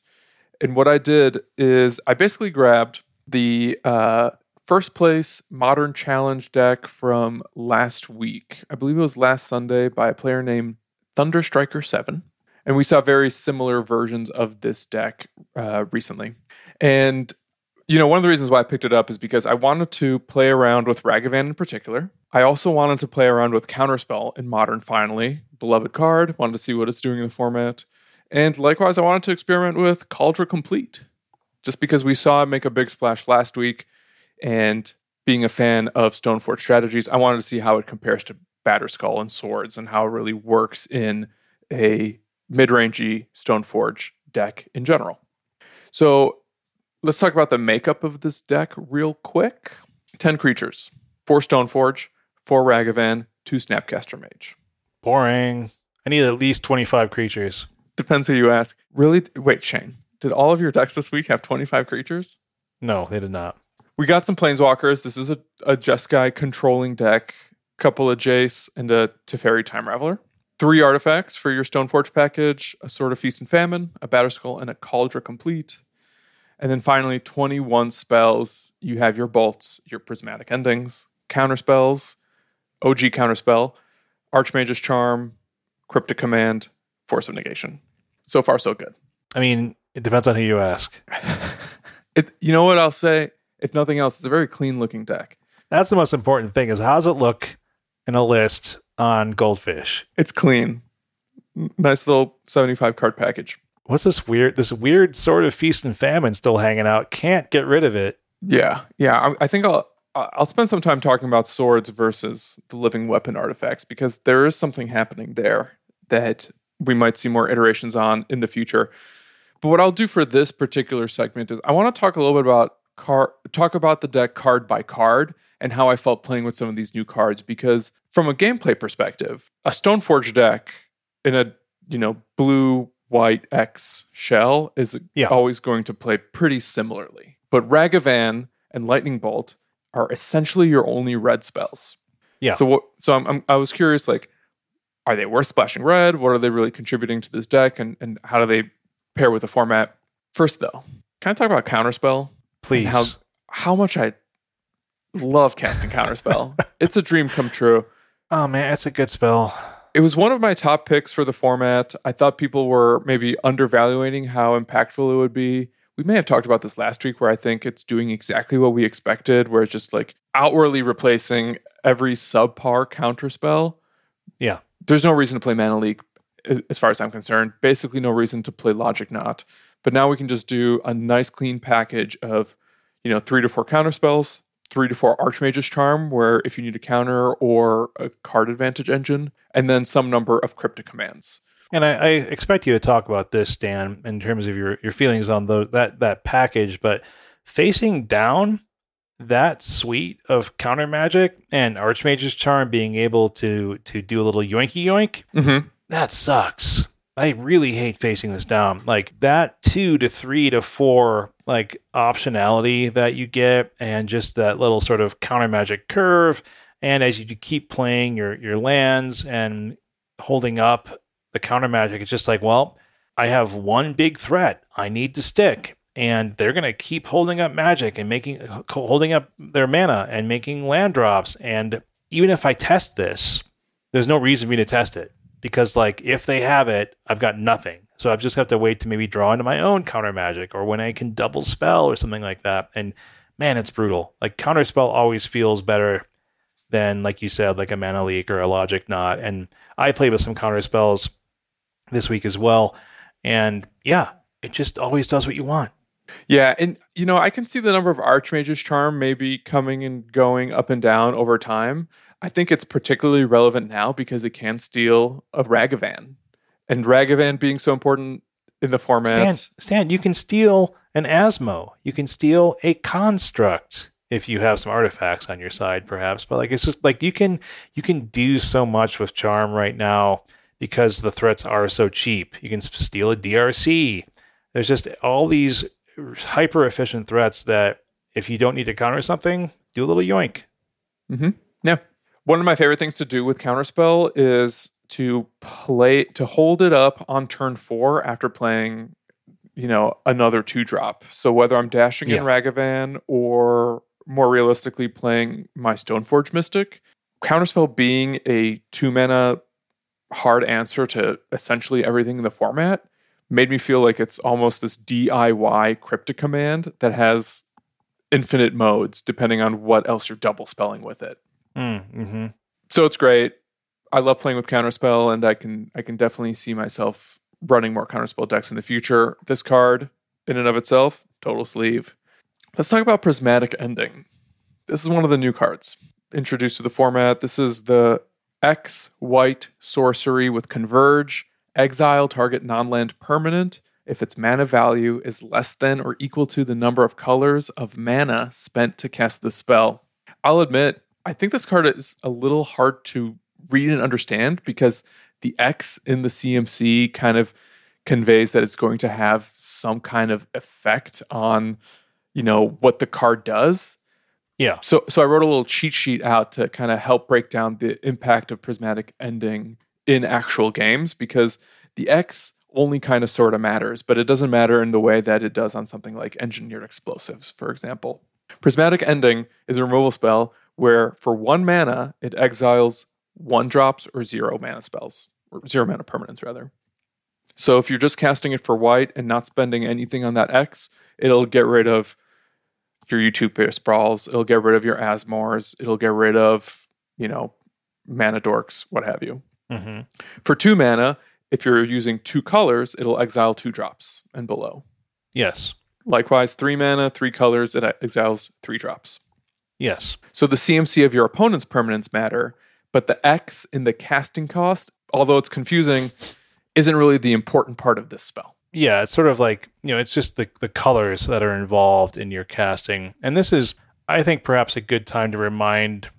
And what I did is I basically grabbed the uh, first place modern challenge deck from last week. I believe it was last Sunday by a player named Thunder Striker 7. And we saw very similar versions of this deck uh, recently. And, you know, one of the reasons why I picked it up is because I wanted to play around with Ragavan in particular. I also wanted to play around with Counterspell in Modern finally. Beloved card, wanted to see what it's doing in the format. And likewise, I wanted to experiment with Kaldra Compleat, just because we saw it make a big splash last week. And being a fan of Stoneforge strategies, I wanted to see how it compares to Batterskull and Swords and how it really works in a mid rangey Stoneforge deck in general. So let's talk about the makeup of this deck real quick 10 creatures, 4 Stoneforge, 4 Ragavan, 2 Snapcaster Mage. Boring. I need at least 25 creatures. Depends who you ask. Really? Wait, Shane, did all of your decks this week have 25 creatures? No, they did not. We got some Planeswalkers. This is a, a Jeskai controlling deck, couple of Jace, and a Teferi Time Raveler. Three artifacts for your Stoneforge package a Sword of Feast and Famine, a Batterskull, and a Kaldra Compleat. And then finally, 21 spells. You have your bolts, your prismatic endings, counter spells, OG counterspell, Archmage's Charm, Cryptic Command, Force of Negation. So far, so good. I mean, it depends on who you ask. <laughs> It, you know what I'll say? If nothing else, it's a very clean looking deck. That's the most important thing is how does it look in a list on Goldfish. It's clean. Nice little 75 card package. What's this weird this weird sort of feast and famine still hanging out? Can't get rid of it. Yeah. Yeah, I, I think I'll I'll spend some time talking about swords versus the living weapon artifacts because there is something happening there that we might see more iterations on in the future. But what I'll do for this particular segment is I want to talk a little bit about card talk about the deck card by card and how I felt playing with some of these new cards because from a gameplay perspective, a Stoneforge deck in a, you know, blue white X shell is Yeah. always going to play pretty similarly. But Ragavan and Lightning Bolt are essentially your only red spells. Yeah. So what so I'm, I'm I was curious like are they worth splashing red? What are they really contributing to this deck and and how do they pair with the format? First though, can I talk about counterspell? Please. How how much I love casting counterspell. <laughs> it's a dream come true. oh man, it's a good spell. It was one of my top picks for the format. I thought people were maybe undervaluing how impactful it would be. We may have talked about this last week where I think it's doing exactly what we expected, where it's just like outwardly replacing every subpar counterspell. Yeah. There's no reason to play Mana Leak as far as I'm concerned. Basically, no reason to play Logic Knot. But now we can just do a nice clean package of, you know, three to four counterspells, three to four Archmage's Charm, where if you need a counter or a card advantage engine, and then some number of cryptic commands. And I, I expect you to talk about this, Dan, in terms of your, your feelings on the that that package. But facing down that suite of counter magic and Archmage's Charm being able to to do a little yoinky yoink, Mm-hmm. that sucks. I really hate facing this down. Like that two to three to four like optionality that you get, and just that little sort of counter magic curve. And as you keep playing your your lands and holding up the counter magic, it's just like, well, I have one big threat. I need to stick. And they're going to keep holding up magic and making, holding up their mana and making land drops. And even if I test this, there's no reason for me to test it because, like, if they have it, I've got nothing. So I've just have to wait to maybe draw into my own counter magic or when I can double spell or something like that. And man, it's brutal. Like, counter spell always feels better than, like you said, like a mana leak or a logic knot. And I played with some counter spells this week as well. And yeah, it just always does what you want. Yeah, and you know, I can see the number of Archmage's Charm maybe coming and going up and down over time. I think it's particularly relevant now because it can steal a Ragavan. And Ragavan being so important in the format. Stan, Stan, you can steal an Asmo. You can steal a construct if you have some artifacts on your side, perhaps. But like it's just like you can you can do so much with charm right now because the threats are so cheap. You can steal a DRC. There's just all these hyper efficient threats that if you don't need to counter something, do a little yoink. Mm-hmm. Yeah. One of my favorite things to do with Counterspell is to play to hold it up on turn four after playing, you know, another two drop. So whether I'm dashing in Yeah. Ragavan or more realistically playing my Stoneforge Mystic, Counterspell being a two mana hard answer to essentially everything in the format made me feel like it's almost this DIY cryptic command that has infinite modes depending on what else you're double spelling with it Mm, hmm so it's great. I love playing with counterspell, and I can I can definitely see myself running more counterspell decks in the future. This card, in and of itself, total sleeve. Let's talk about prismatic ending. This is one of the new cards introduced to the format. This is the X white sorcery with converge, exile target non-land permanent if its mana value is less than or equal to the number of colors of mana spent to cast the spell. I'll admit, I think this card is a little hard to read and understand because the X in the CMC kind of conveys that it's going to have some kind of effect on, you know, what the card does. Yeah. So so I wrote a little cheat sheet out to kind of help break down the impact of prismatic ending in actual games because the X only kind of sort of matters, but it doesn't matter in the way that it does on something like engineered explosives, for example. Prismatic ending is a removal spell where for one mana it exiles one drops or zero mana spells, or zero mana permanents rather. So if you're just casting it for white and not spending anything on that X, it'll get rid of your Utopia Sprawls. It'll get rid of your Asmores. It'll get rid of, you know, mana dorks, what have you. hmm For two mana, if you're using two colors, it'll exile two drops and below. Yes. Likewise, three mana, three colors, it exiles three drops. Yes. So the CMC of your opponent's permanents matter, but the X in the casting cost, although it's confusing, isn't really the important part of this spell. Yeah, it's sort of like, you know, it's just the, the colors that are involved in your casting. And this is, I think, perhaps a good time to remind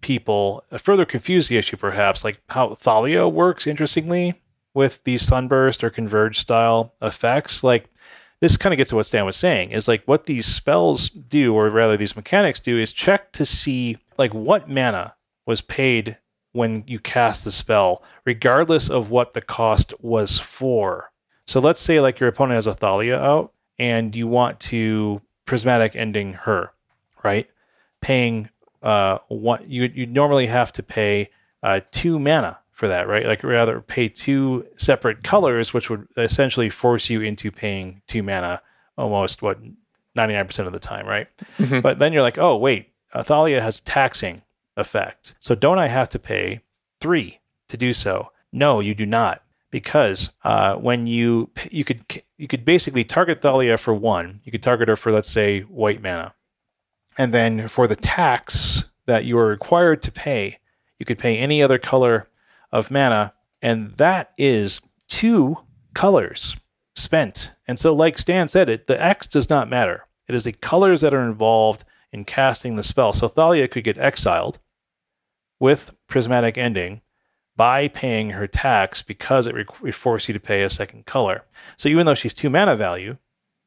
people, further confuse the issue perhaps, like how Thalia works interestingly with these sunburst or converge style effects. Like, this kind of gets to what Stan was saying is like what these spells do, or rather these mechanics do, is check to see like what mana was paid when you cast the spell, regardless of what the cost was for. So let's say like your opponent has a Thalia out and you want to prismatic ending her, right? Paying uh one you you normally have to pay uh two mana for that, right? Like rather pay two separate colors, which would essentially force you into paying two mana almost what 99% of the time, right? Mhm. But then you're like, oh wait, Thalia has taxing effect. So don't I have to pay three to do so? No, you do not, because uh, when you you could you could basically target Thalia for one. You could target her for let's say white mana, and then for the tax that you are required to pay, you could pay any other color of mana, and that is two colors spent. And so, like Stan said, it the X does not matter. It is the colors that are involved in casting the spell. So Thalia could get exiled with prismatic ending by paying her tax because it, re- it forced you to pay a second color. So even though she's two mana value,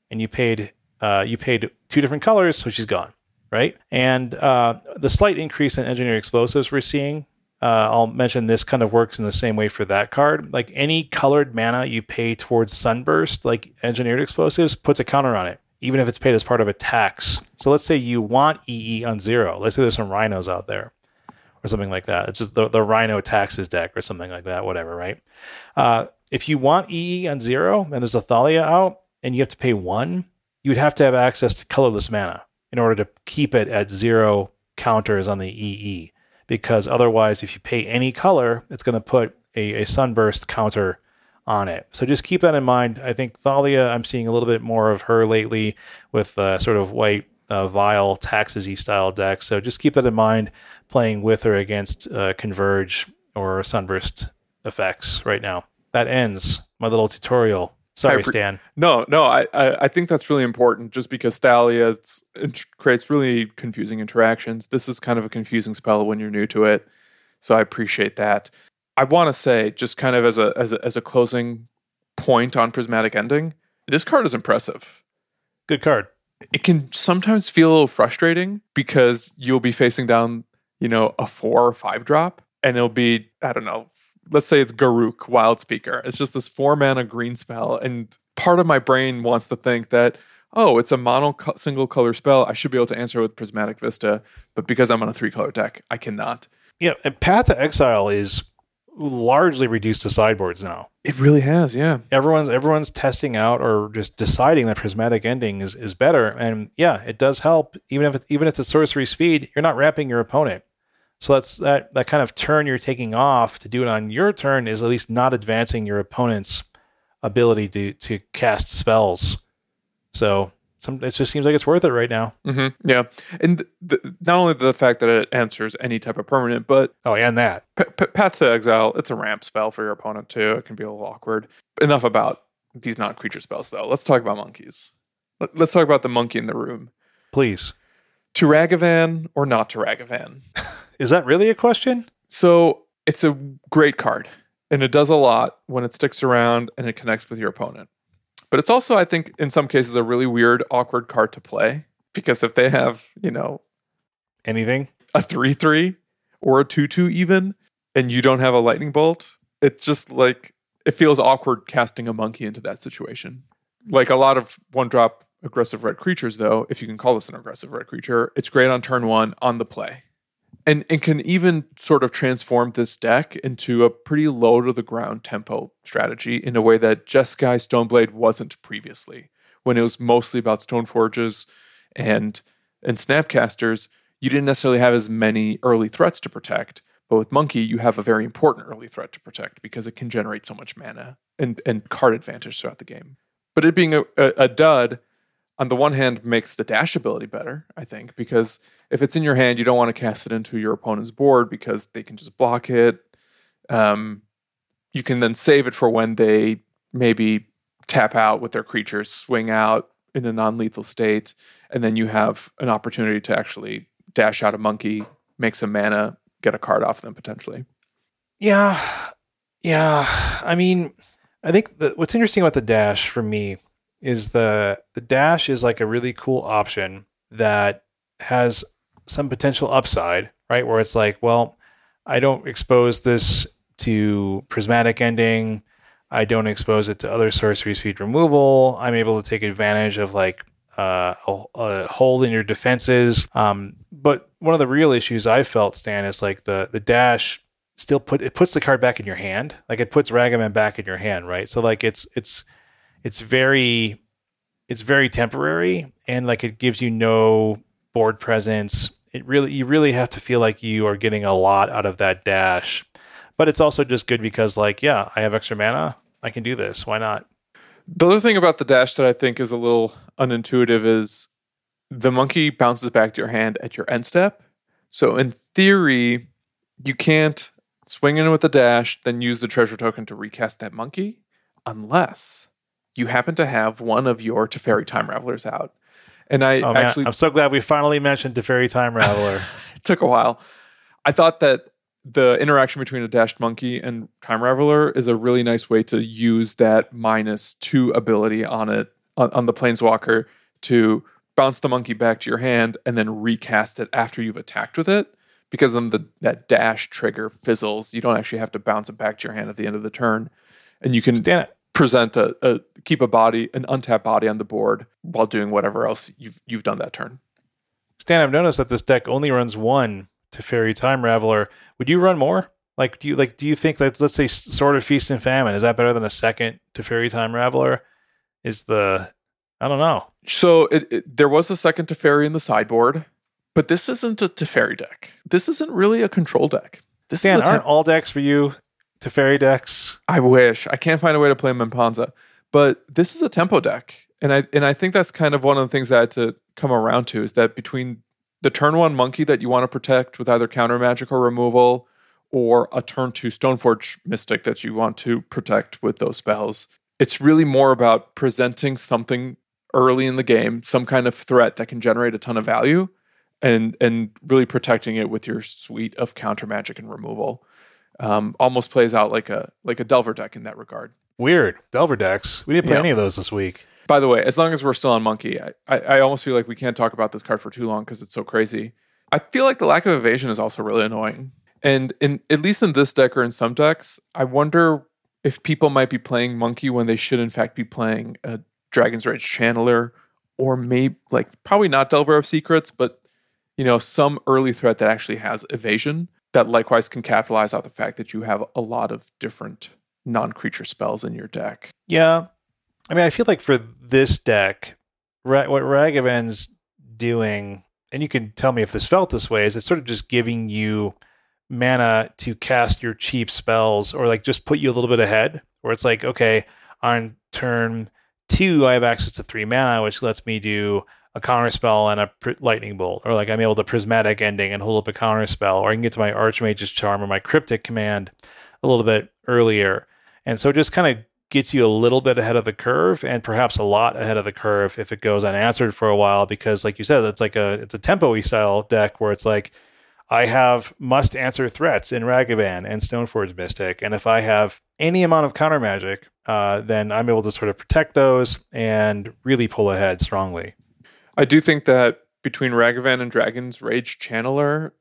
and you paid uh, you paid two different colors, so she's gone, right? And uh, the slight increase in engineered explosives we're seeing. Uh, I'll mention this kind of works in the same way for that card. Like any colored mana you pay towards Sunburst, like engineered explosives, puts a counter on it, even if it's paid as part of a tax. So let's say you want EE on zero. Let's say there's some rhinos out there or something like that. It's just the, the Rhino taxes deck or something like that, whatever, right? Uh, if you want EE on zero and there's a Thalia out and you have to pay one, you would have to have access to colorless mana in order to keep it at zero counters on the EE. Because otherwise, if you pay any color, it's going to put a, a sunburst counter on it. So just keep that in mind. I think Thalia, I'm seeing a little bit more of her lately with uh, sort of white uh, vile taxes style decks. So just keep that in mind playing with or against uh, Converge or Sunburst effects right now. That ends my little tutorial. Sorry, pre- Stan. No, no, I, I, I think that's really important just because Thalia creates really confusing interactions. This is kind of a confusing spell when you're new to it. So I appreciate that. I want to say, just kind of as a, as a as a closing point on prismatic ending, this card is impressive. Good card. It can sometimes feel a little frustrating because you'll be facing down, you know, a four or five drop, and it'll be, I don't know, let's say it's Garruk, Wildspeaker. It's just this four mana green spell. And part of my brain wants to think that, oh, it's a mono co- single color spell. I should be able to answer with Prismatic Vista. But because I'm on a three color deck, I cannot. Yeah, and Path to Exile is largely reduced to sideboards now. It really has, yeah. Everyone's everyone's testing out or just deciding that prismatic ending is, is better. And yeah, it does help. Even if it, even if it's sorcery speed, you're not wrapping your opponent. So that's that that kind of turn you're taking off to do it on your turn is at least not advancing your opponent's ability to to cast spells. So some it just seems like it's worth it right now. Mm-hmm. Yeah. And th- not only the fact that it answers any type of permanent, but Oh, and that. P- P- Path to Exile, it's a ramp spell for your opponent too. It can be a little awkward. Enough about these non creature spells though. Let's talk about monkeys. Let- Let's talk about the monkey in the room. Please. To Ragavan or not Turagavan? <laughs> Is that really a question? So it's a great card and it does a lot when it sticks around and it connects with your opponent. But it's also, I think, in some cases, a really weird, awkward card to play because if they have, you know, Anything? a 3 3 or a 2 2 even, and you don't have a lightning bolt, it's just like it feels awkward casting a monkey into that situation. Like a lot of one drop aggressive red creatures, though, if you can call this an aggressive red creature, it's great on turn one on the play. And, and can even sort of transform this deck into a pretty low to the ground tempo strategy in a way that Jeskai Stoneblade wasn't previously, when it was mostly about Stoneforges and and Snapcasters. You didn't necessarily have as many early threats to protect, But with Monkey, you have a very important early threat to protect because it can generate so much mana and, and card advantage throughout the game. But it being a, a, a dud, on the one hand, makes the dash ability better, I think, because if it's in your hand, you don't want to cast it into your opponent's board because they can just block it. Um, you can then save it for when they maybe tap out with their creatures, swing out in a non lethal state, and then you have an opportunity to actually dash out a monkey, make some mana, get a card off them potentially. Yeah. Yeah. I mean, I think the, what's interesting about the dash for me is the the dash is like a really cool option that has some potential upside, right? Where it's like, well, I don't expose this to prismatic ending. I don't expose it to other sorcery speed removal. I'm able to take advantage of like uh, a, a, hole in your defenses. Um, but one of the real issues I felt, Stan, is like the the dash still put it puts the card back in your hand. Like it puts Ragavan back in your hand, right? So like it's it's it's very it's very temporary and like it gives you no board presence. It really you really have to feel like you are getting a lot out of that dash. But it's also just good because like, yeah, I have extra mana. I can do this. Why not? The other thing about the dash that I think is a little unintuitive is the monkey bounces back to your hand at your end step. So in theory, you can't swing in with the dash, then use the treasure token to recast that monkey, unless you happen to have one of your Teferi Time Ravelers out. And I oh, actually, I'm so glad we finally mentioned Teferi Time Raveler. it <laughs> took a while. I thought that the interaction between a dashed monkey and time raveler is a really nice way to use that minus two ability on it on, on, the planeswalker to bounce the monkey back to your hand and then recast it after you've attacked with it because then the that dash trigger fizzles you don't actually have to bounce it back to your hand at the end of the turn and you can Stand it. Present a, a keep a body an untapped body on the board while doing whatever else you've you've done that turn Stan, I've noticed that this deck only runs one to Teferi Time Raveler. Would you run more? Like, do you like? Do you think that let's say Sword of Feast and Famine is that better than a second to Teferi Time Raveler? Is the I don't know. So it, it, there was a second Teferi in the sideboard, but this isn't a Teferi deck. This isn't really a control deck. This Dan, is aren't all decks for you Teferi decks? I wish I can't find a way to play Mephansa, but this is a tempo deck, and I and I think that's kind of one of the things that I had to come around to is that between the turn one monkey that you want to protect with either counter magic or removal, or a turn two Stoneforge Mystic that you want to protect with those spells. It's really more about presenting something early in the game, some kind of threat that can generate a ton of value, and and really protecting it with your suite of counter magic and removal. Um, almost plays out like a like a Delver deck in that regard. Weird Delver decks. We didn't play yeah. any of those this week. By the way, as long as we're still on Monkey, I, I, I almost feel like we can't talk about this card for too long because it's so crazy. I feel like the lack of evasion is also really annoying. And in at least in this deck or in some decks, I wonder if people might be playing Monkey when they should in fact be playing a Dragon's Rage Channeler or maybe like probably not Delver of Secrets, but you know, some early threat that actually has evasion that likewise can capitalize out the fact that you have a lot of different non-creature spells in your deck. Yeah, I mean, I feel like for this deck, what Ragavan's doing, and you can tell me if this felt this way, is it's sort of just giving you mana to cast your cheap spells or like just put you a little bit ahead, where it's like, okay, on turn two, I have access to three mana, which lets me do a counter spell and a pr- lightning bolt, or like I'm able to prismatic ending and hold up a counter spell, or I can get to my archmage's charm or my cryptic command a little bit earlier. And so it just kind of gets you a little bit ahead of the curve and perhaps a lot ahead of the curve if it goes unanswered for a while because like you said it's like a it's a tempo style deck where it's like I have must answer threats in Ragavan and Stoneforge Mystic and if I have any amount of counter magic uh, then I'm able to sort of protect those and really pull ahead strongly. I do think that between Ragavan and Dragon's Rage Channeler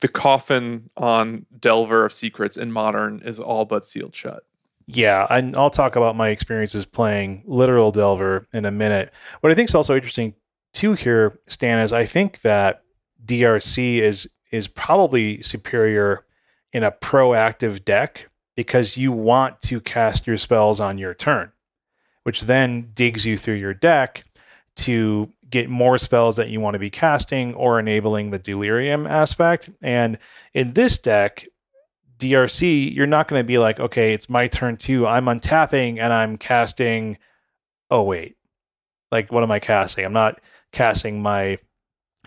the coffin on Delver of Secrets in Modern is all but sealed shut. Yeah, and I, will talk about my experiences playing literal Delver in a minute. What I think is also interesting too here, Stan, is I think that DRC is is probably superior in a proactive deck because you want to cast your spells on your turn, which then digs you through your deck to get more spells that you want to be casting or enabling the delirium aspect. And in this deck, DRC, you're not going to be like, okay, it's my turn too. I'm untapping and I'm casting. Oh wait, like what am I casting? I'm not casting my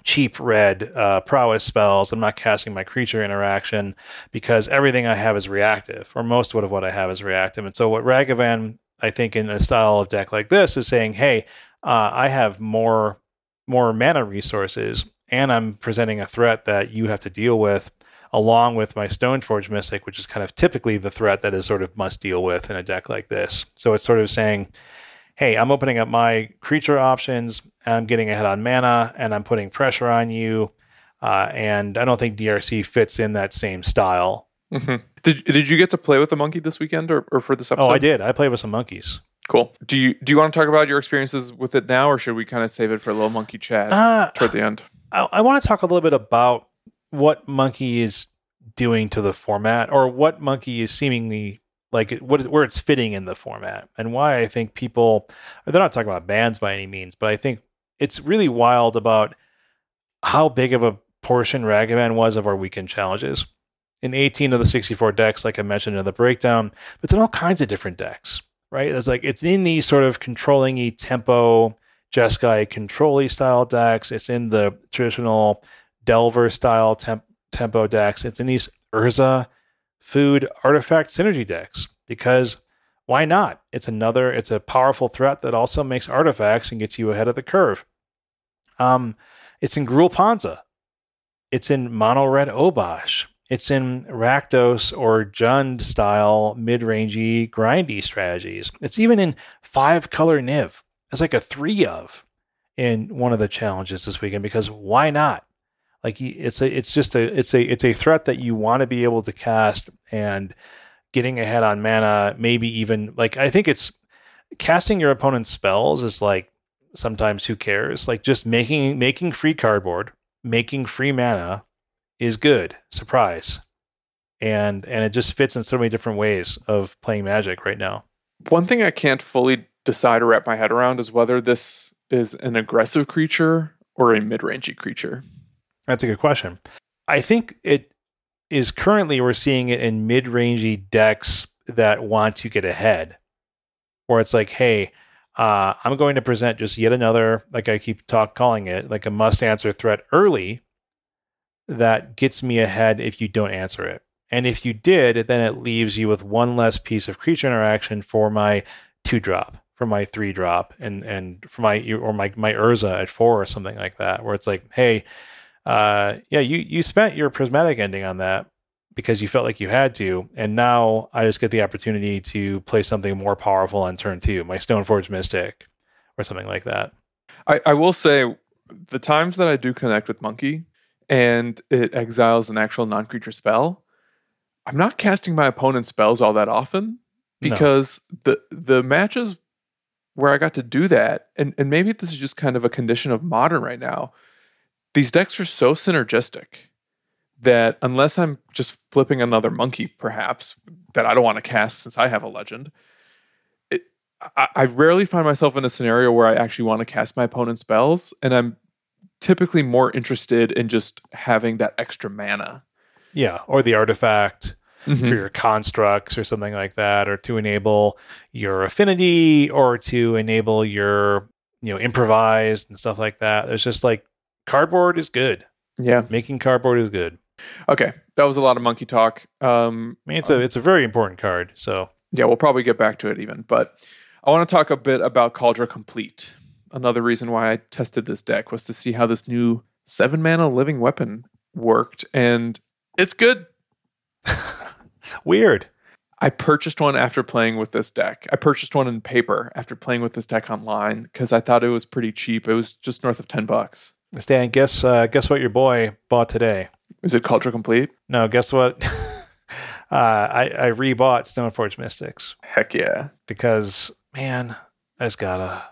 cheap red uh, prowess spells. I'm not casting my creature interaction because everything I have is reactive, or most of what I have is reactive. And so, what Ragavan, I think, in a style of deck like this, is saying, "Hey, uh, I have more more mana resources, and I'm presenting a threat that you have to deal with." Along with my Stoneforge Mystic, which is kind of typically the threat that is sort of must deal with in a deck like this. So it's sort of saying, hey, I'm opening up my creature options, I'm getting ahead on mana, and I'm putting pressure on you. Uh, and I don't think DRC fits in that same style. Mm-hmm. Did Did you get to play with the monkey this weekend or, or for this episode? Oh, I did. I played with some monkeys. Cool. Do you Do you want to talk about your experiences with it now, or should we kind of save it for a little monkey chat uh, toward the end? I, I want to talk a little bit about what monkey is doing to the format, or what monkey is seemingly like what where it's fitting in the format and why I think people they're not talking about bands by any means, but I think it's really wild about how big of a portion Ragavan was of our weekend challenges. In 18 of the 64 decks, like I mentioned in the breakdown, but it's in all kinds of different decks, right? It's like it's in these sort of controlling y tempo, Jeskai control style decks. It's in the traditional Delver style temp- tempo decks. It's in these Urza food artifact synergy decks because why not? It's another, it's a powerful threat that also makes artifacts and gets you ahead of the curve. Um, it's in Gruul Ponza. It's in Mono Red Obosh. It's in Rakdos or Jund style mid rangey grindy strategies. It's even in five color Niv. It's like a three of in one of the challenges this weekend because why not? Like it's a, it's just a, it's a, it's a threat that you want to be able to cast and getting ahead on mana. Maybe even like I think it's casting your opponent's spells is like sometimes who cares? Like just making making free cardboard, making free mana is good. Surprise. And and it just fits in so many different ways of playing magic right now. One thing I can't fully decide or wrap my head around is whether this is an aggressive creature or a mid-rangey creature. That's a good question. I think it is currently we're seeing it in mid-rangey decks that want to get ahead, where it's like, hey, uh, I'm going to present just yet another, like I keep talk calling it, like a must-answer threat early that gets me ahead if you don't answer it. And if you did, then it leaves you with one less piece of creature interaction for my two drop, for my three drop, and and for my or my my Urza at four or something like that, where it's like, hey, uh, yeah, you you spent your prismatic ending on that because you felt like you had to, and now I just get the opportunity to play something more powerful on turn two, my Stoneforge Mystic, or something like that. I, I will say, the times that I do connect with Monkey and it exiles an actual non-creature spell, I'm not casting my opponent's spells all that often because no. the the matches where I got to do that, and, and maybe this is just kind of a condition of modern right now these decks are so synergistic that unless I'm just flipping another monkey, perhaps that I don't want to cast since I have a legend, it, I, I rarely find myself in a scenario where I actually want to cast my opponent's spells, and I'm typically more interested in just having that extra mana. Yeah, or the artifact mm-hmm. for your constructs or something like that, or to enable your affinity, or to enable your you know improvised and stuff like that. There's just like cardboard is good. Yeah, making cardboard is good. Okay, that was a lot of monkey talk. Um, I mean, it's a it's a very important card. So yeah, we'll probably get back to it even. But I want to talk a bit about Kaldra Compleat. Another reason why I tested this deck was to see how this new seven mana living weapon worked, and it's good. <laughs> Weird. I purchased one after playing with this deck. I purchased one in paper after playing with this deck online because I thought it was pretty cheap. It was just north of ten bucks. Stan, guess uh, guess what your boy bought today? Is it Kaldra Compleat? No, guess what? <laughs> uh, I I rebought Stoneforge Mystics. Heck yeah! Because man, I just gotta.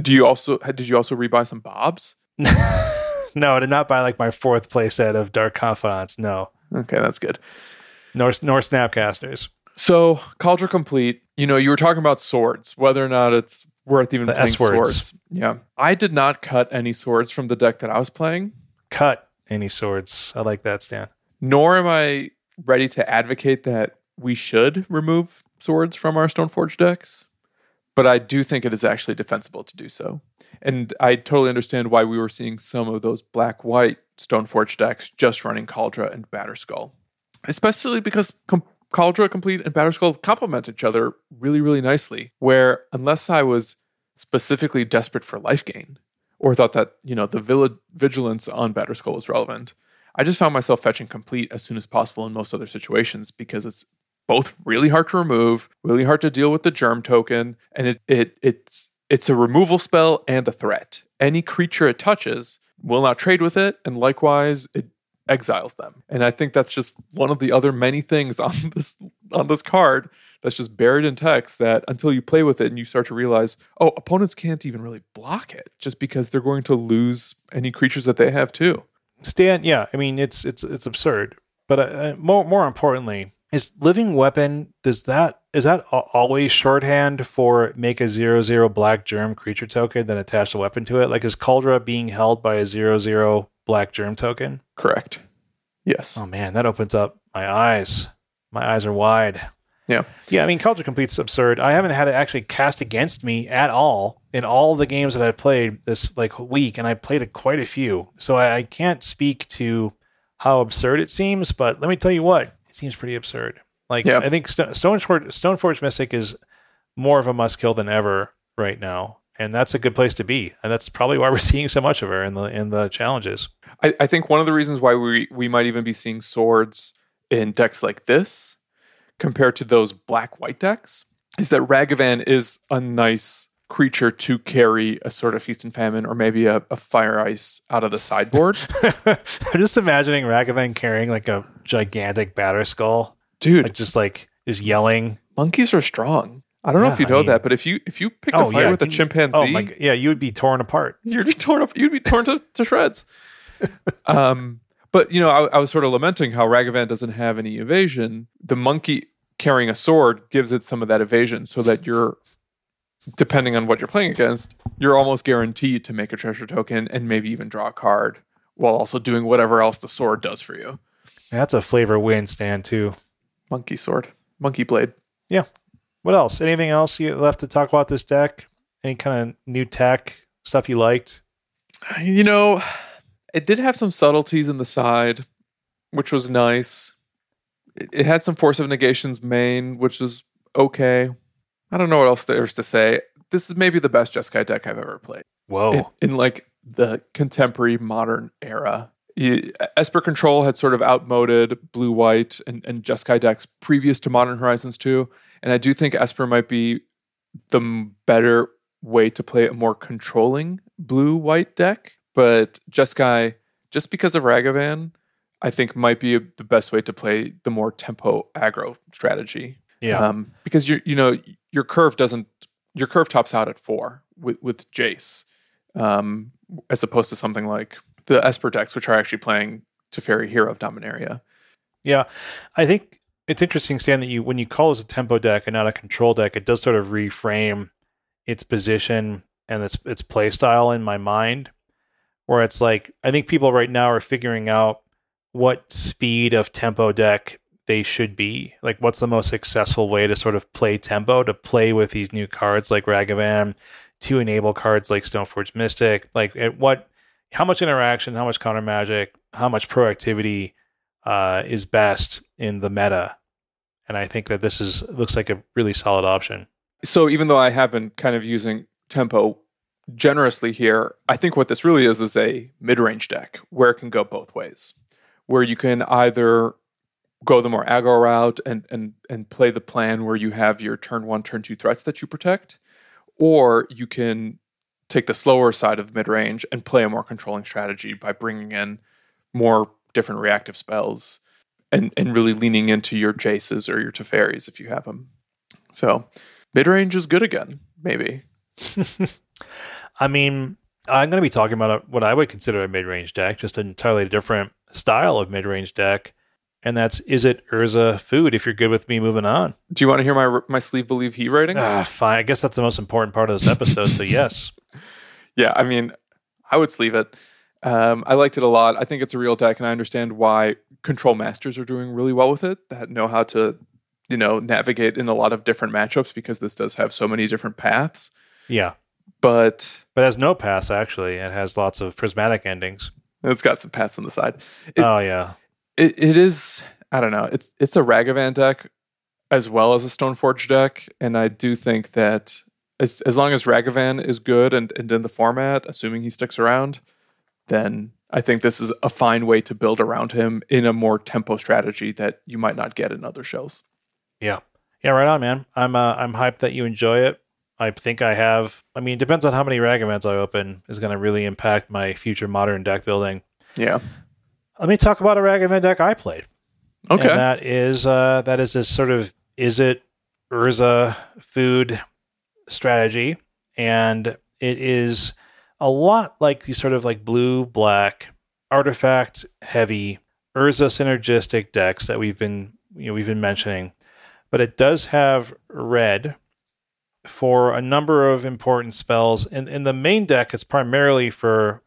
Do you also did you also rebuy some Bobs? <laughs> no, I did not buy like my fourth playset of Dark Confidants. No. Okay, that's good. Nor nor Snapcasters. So Kaldra Compleat. You know, you were talking about swords, whether or not it's worth even the playing swords. Yeah. I did not cut any swords from the deck that I was playing. Cut any swords. I like that, Stan. Nor am I ready to advocate that we should remove swords from our Stoneforge decks, but I do think it is actually defensible to do so. And I totally understand why we were seeing some of those black white Stoneforge decks just running Kaldra and Batterskull, especially because com- Kaldra Compleat and Batterskull complement each other really, really nicely. Where unless I was specifically desperate for life gain or thought that you know the vill- vigilance on Batterskull was relevant, I just found myself fetching Compleat as soon as possible in most other situations because it's both really hard to remove, really hard to deal with the germ token, and it it it's it's a removal spell and a threat. Any creature it touches will not trade with it, and likewise it exiles them. And I think that's just one of the other many things <laughs> on this on this card that's just buried in text that until you play with it and you start to realize, oh, opponents can't even really block it just because they're going to lose any creatures that they have too. Stan, yeah, I mean it's it's it's absurd. But uh, more more importantly, is living weapon does that is that always shorthand for make a zero zero black germ creature token then attach a weapon to it? Like is Kaldra being held by a zero zero black germ token? Correct. Yes. Oh man, that opens up my eyes. My eyes are wide. Yeah. Yeah, I mean Kaldra Compleat's absurd. I haven't had it actually cast against me at all in all the games that I've played this like week, and I played it quite a few. So I, I can't speak to how absurd it seems, but let me tell you what, seems pretty absurd. Like yeah. I think St- Stoneforge, Stoneforge Mystic is more of a must kill than ever right now, and that's a good place to be. And that's probably why we're <laughs> seeing so much of her in the in the challenges. I, I think one of the reasons why we we might even be seeing swords in decks like this compared to those black white decks is that Ragavan is a nice creature to carry a sort of feast and famine or maybe a, a fire ice out of the sideboard. <laughs> I'm just imagining Ragavan carrying like a gigantic Batterskull, Dude. Like just like is yelling. Monkeys are strong. I don't yeah, know if you know I mean, that, but if you if you picked oh, a fight yeah, with a chimpanzee, oh my, yeah, you would be torn apart. <laughs> You'd be torn up. You'd be torn to, to shreds. <laughs> um, but you know, I, I, was sort of lamenting how Ragavan doesn't have any evasion. The monkey carrying a sword gives it some of that evasion, so that you're, depending on what you're playing against, you're almost guaranteed to make a treasure token and maybe even draw a card while also doing whatever else the sword does for you. That's a flavor win stand too. Monkey sword, monkey blade. Yeah. What else? Anything else you left to talk about this deck? Any kind of new tech stuff you liked? You know, it did have some subtleties in the side, which was nice. It, it had some force of negations main, which is okay. I don't know what else there's to say. This is maybe the best Jeskai deck I've ever played. Whoa. In, in like the contemporary modern era. You, Esper Control had sort of outmoded blue white and, and Jeskai decks previous to Modern Horizons 2. And I do think Esper might be the better way to play a more controlling blue white deck. But Jeskai, just because of Ragavan, I think might be a, the best way to play the more tempo aggro strategy. Yeah. Um, because you you know your curve doesn't your curve tops out at four with with Jace, um, as opposed to something like the Esper decks, which are actually playing Teferi Hero of Dominaria. Yeah, I think it's interesting, Stan, that you when you call this a tempo deck and not a control deck, it does sort of reframe its position and its its play style in my mind where it's like I think people right now are figuring out what speed of tempo deck they should be. Like what's the most successful way to sort of play tempo to play with these new cards like Ragavan, to enable cards like Stoneforge Mystic, like at what how much interaction, how much counter magic, how much proactivity uh, is best in the meta. And I think that this is looks like a really solid option. So even though I have been kind of using tempo generously here, I think what this really is is a mid range deck where it can go both ways, where you can either go the more aggro route and and and play the plan where you have your turn one, turn two threats that you protect, or you can take the slower side of mid range and play a more controlling strategy by bringing in more different reactive spells and and really leaning into your Jaces or your Teferis if you have them. So mid range is good again, maybe. <laughs> I mean, I'm going to be talking about what I would consider a mid-range deck, just an entirely different style of mid-range deck, and that's Izzet Urza food. If you're good with me moving on, do you want to hear my my sleeve believe he writing? Ah, fine. I guess that's the most important part of this episode. so yes, <laughs> yeah. I mean, I would sleeve it. Um, I liked it a lot. I think it's a real deck, and I understand why control masters are doing really well with it that know how to, you know, navigate in a lot of different matchups because this does have so many different paths. Yeah. But But it has no paths actually. It has lots of prismatic endings. it's got some paths on the side. It- oh yeah. It, it is, I don't know, it's it's a Ragavan deck as well as a Stoneforge deck. And I do think that as, as long as Ragavan is good and, and in the format, assuming he sticks around, then I think this is a fine way to build around him in a more tempo strategy that you might not get in other shells. Yeah. Yeah, right on, man. I'm uh, I'm hyped that you enjoy it. I think I have I mean, it depends on how many Ragavans I open is gonna really impact my future modern deck building. Yeah. Let me talk about a Ragavan deck I played. Okay. And that is uh, that is this sort of Izzet Urza food strategy, and it is a lot like these sort of like blue black artifact heavy Urza synergistic decks that we've been you know we've been mentioning, but it does have red for a number of important spells. In in the main deck, it's primarily for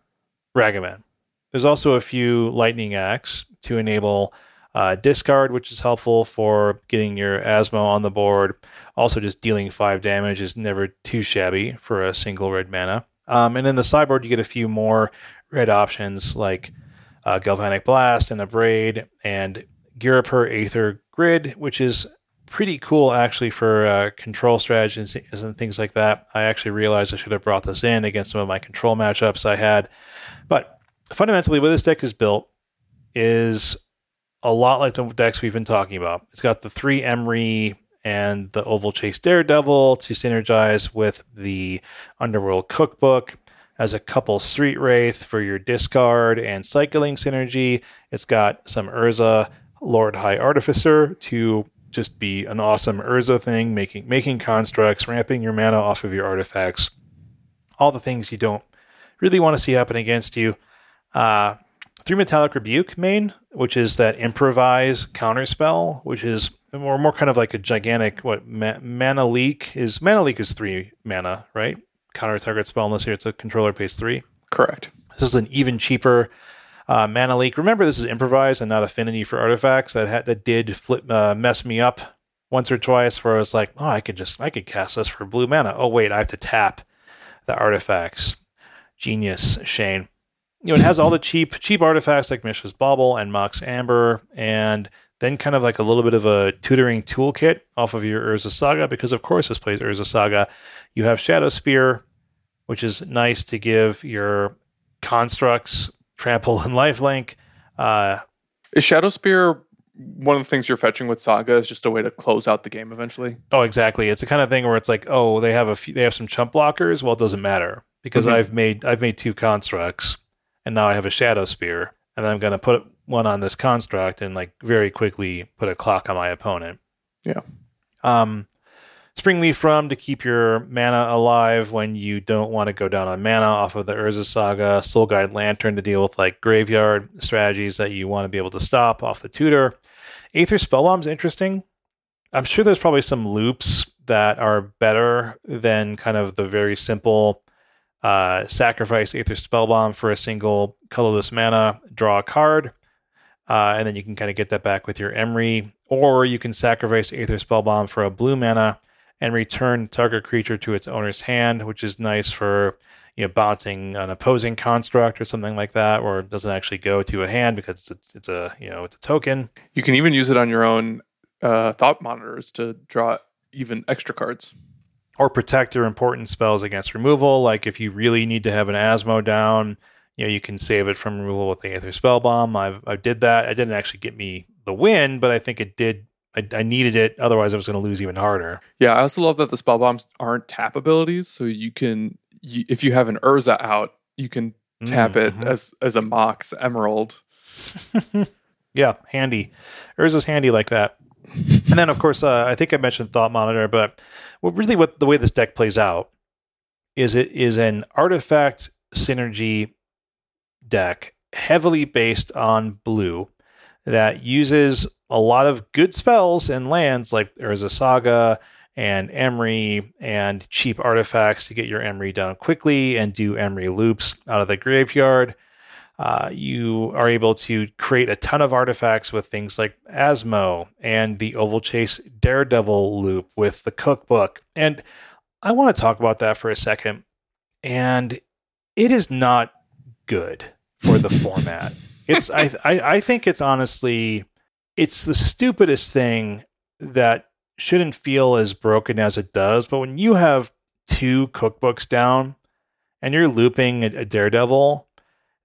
Ragavan. There's also a few lightning axe to enable uh, discard, which is helpful for getting your Asmo on the board. Also, just dealing five damage is never too shabby for a single red mana. Um, and in the sideboard, you get a few more red options like uh, Galvanic Blast and Abrade and Ghirapur Aether Grid, which is pretty cool actually for uh, control strategies and things like that. I actually realized I should have brought this in against some of my control matchups I had. But fundamentally, way this deck is built is a lot like the decks we've been talking about. It's got the three Emry and the Ovalchase Daredevil to synergize with the Underworld Cookbook. as a couple Street Wraith for your discard and cycling synergy. It's got some Urza Lord High Artificer to just be an awesome Urza thing, making making constructs, ramping your mana off of your artifacts. All the things you don't really want to see happen against you. Uh, three metallic rebuke main, which is that improvise counter spell, which is more more kind of like a gigantic what ma- mana leak is. Mana leak is three mana, right? Counter target spell unless it's a controller pays three. Correct. This is an even cheaper uh, mana leak. Remember, this is improvise and not affinity for artifacts. That ha- that did flip uh, mess me up once or twice, where I was like, oh, I could just I could cast this for blue mana. Oh wait, I have to tap the artifacts. Genius, Shane you know, it has all the cheap cheap artifacts like Mishra's Bauble and Mox Amber, and then kind of like a little bit of a tutoring toolkit off of your Urza Saga, because of course this plays Urza Saga. You have Shadowspear, which is nice to give your constructs trample and lifelink. Uh, Is Shadowspear one of the things you're fetching with Saga is just a way to close out the game eventually? oh, exactly. It's the kind of thing where it's like, oh, they have a few, they have some chump blockers. Well, it doesn't matter because Mhm. I've made I've made two constructs, and now I have a Shadowspear, and then I'm going to put one on this construct and like very quickly put a clock on my opponent. Yeah. Um, Springleaf Drum to keep your mana alive when you don't want to go down on mana off of the Urza Saga. Soul Guide Lantern to deal with like graveyard strategies that you want to be able to stop off the tutor. Aether Spellbomb's interesting. I'm sure there's probably some loops that are better than kind of the very simple uh, sacrifice Aether Spellbomb for a single colorless mana, draw a card, uh, and then you can kind of get that back with your Emry. Or you can sacrifice Aether Spellbomb for a blue mana and return target creature to its owner's hand, which is nice for you know bouncing an opposing construct or something like that, or it doesn't actually go to a hand because it's a, it's a you know it's a token. You can even use it on your own uh, thought monitors to draw even extra cards. Or protect your important spells against removal. Like if you really need to have an Asmo down, you know, you can save it from removal with the Aether Spellbomb. I I did that. It didn't actually get me the win, but I think it did. I, I needed it. Otherwise, I was going to lose even harder. Yeah, I also love that the spell bombs aren't tap abilities, so you can you, if you have an Urza out, you can tap it Mhm. as as a Mox Emerald. <laughs> Yeah, handy. Urza's handy like that. And then, of course, uh, I think I mentioned Thought Monitor, but what really what the way this deck plays out is it is an artifact synergy deck heavily based on blue that uses a lot of good spells and lands like there's a Saga and Emry and cheap artifacts to get your Emry down quickly and do Emry loops out of the graveyard. Uh, you are able to create a ton of artifacts with things like Asmo and the Ovalchase Daredevil loop with the cookbook. And I want to talk about that for a second. And it is not good for the <laughs> format. It's I, I I think it's honestly it's the stupidest thing that shouldn't feel as broken as it does. But when you have two cookbooks down and you're looping a, a Daredevil,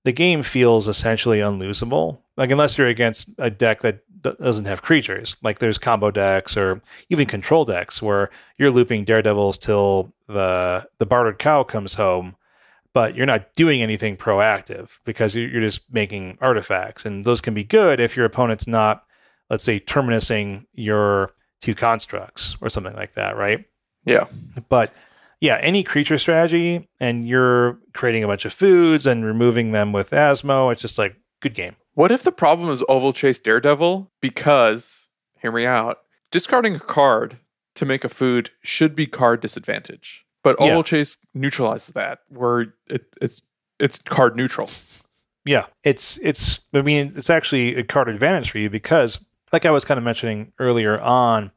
the game feels essentially unlosable. Like unless you're against a deck that doesn't have creatures, like there's combo decks or even control decks where you're looping Daredevils till the the bartered cow comes home, but you're not doing anything proactive because you're just making artifacts, and those can be good if your opponent's not, let's say, terminusing your two constructs or something like that, right? Yeah. But yeah, any creature strategy and you're creating a bunch of foods and removing them with Asmo, it's just like good game. What if the problem is Ovalchase Daredevil? Because, hear me out, discarding a card to make a food should be card disadvantage. But Oval Yeah. Chase neutralizes that, where it, it's it's card neutral. Yeah, it's it's. I mean, it's actually a card advantage for you because, like I was kind of mentioning earlier on,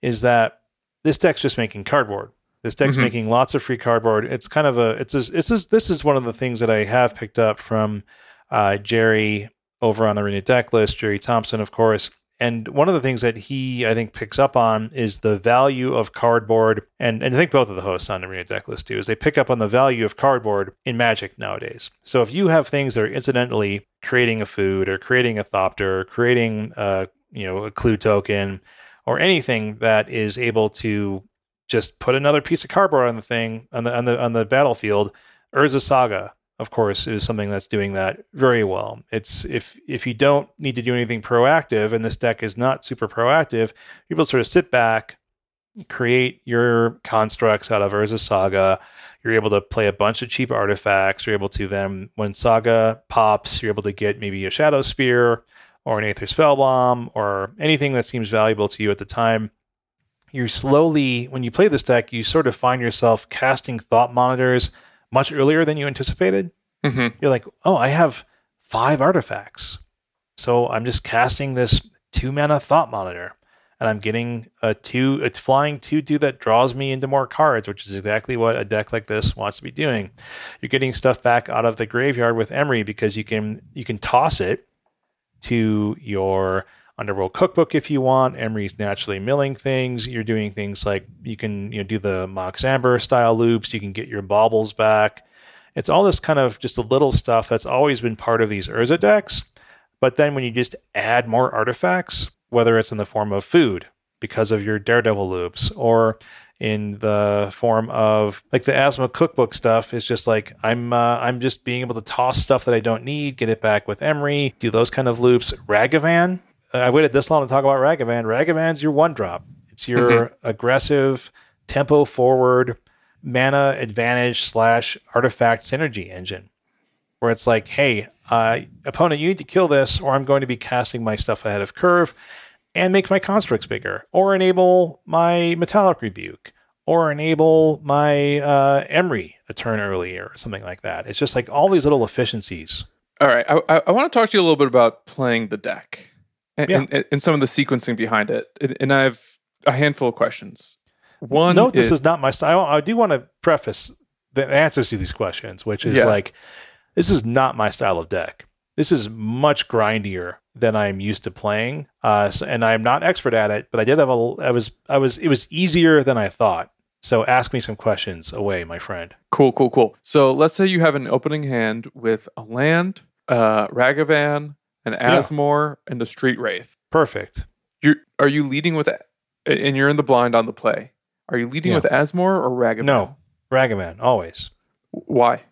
is that this deck's just making cardboard. This deck's Mhm. making lots of free cardboard. It's kind of a. It's a, it's a, this is one of the things that I have picked up from uh, Jerry over on Arena Deck List, Jerry Thompson, of course. And one of the things that he, I think, picks up on is the value of cardboard. And, and I think both of the hosts on Arena Deck List do, is they pick up on the value of cardboard in Magic nowadays. So if you have things that are incidentally creating a food or creating a Thopter or creating a, you know, a clue token or anything that is able to just put another piece of cardboard on the thing on the on the on the battlefield, Urza Saga of course, is something that's doing that very well. It's if if you don't need to do anything proactive, and this deck is not super proactive, you're able to sort of sit back, create your constructs out of Urza Saga. You're able to play a bunch of cheap artifacts. You're able to then, when Saga pops, you're able to get maybe a Shadowspear or an Aether Spellbomb or anything that seems valuable to you at the time. You slowly, when you play this deck, you sort of find yourself casting thought monitors much earlier than you anticipated. Mm-hmm. You're like, oh, I have five artifacts. So I'm just casting this two mana thought monitor. And I'm getting a two, it's flying two two that draws me into more cards, which is exactly what a deck like this wants to be doing. You're getting stuff back out of the graveyard with Emry because you can you can toss it to your Underworld Cookbook if you want. Emry's naturally milling things. You're doing things like you can you know do the Mox Amber style loops. You can get your baubles back. It's all this kind of just a little stuff that's always been part of these Urza decks. But then when you just add more artifacts, whether it's in the form of food because of your Daredevil loops or in the form of like the Asmo cookbook stuff is just like I'm uh, I'm just being able to toss stuff that I don't need, get it back with Emry, do those kind of loops. Ragavan, I waited this long to talk about Ragavan. Ragavan's your one drop. It's your aggressive tempo forward mana advantage slash artifact synergy engine where it's like, hey, uh, opponent, you need to kill this, or I'm going to be casting my stuff ahead of curve and make my constructs bigger, or enable my metallic rebuke, or enable my uh, Emry a turn earlier, or something like that. It's just like all these little efficiencies. All right, I, I, I want to talk to you a little bit about playing the deck and, Yeah. and, and some of the sequencing behind it. And, and I have a handful of questions. One, Note this is, is not my style. I do want to preface the answers to these questions, which is Yeah. like, this is not my style of deck. This is much grindier than I'm used to playing, uh, so- and I'm not expert at it. But I did have a. I was. I was. It was easier than I thought. So ask me some questions away, my friend. Cool, cool, cool. So let's say you have an opening hand with a land, uh, Ragavan, an Yeah. Asmo, and a Street Wraith. Perfect. You're, are you leading with, and you're in the blind on the play? Are you leading Yeah. with Asmo or Ragavan? No, Ragavan always Why?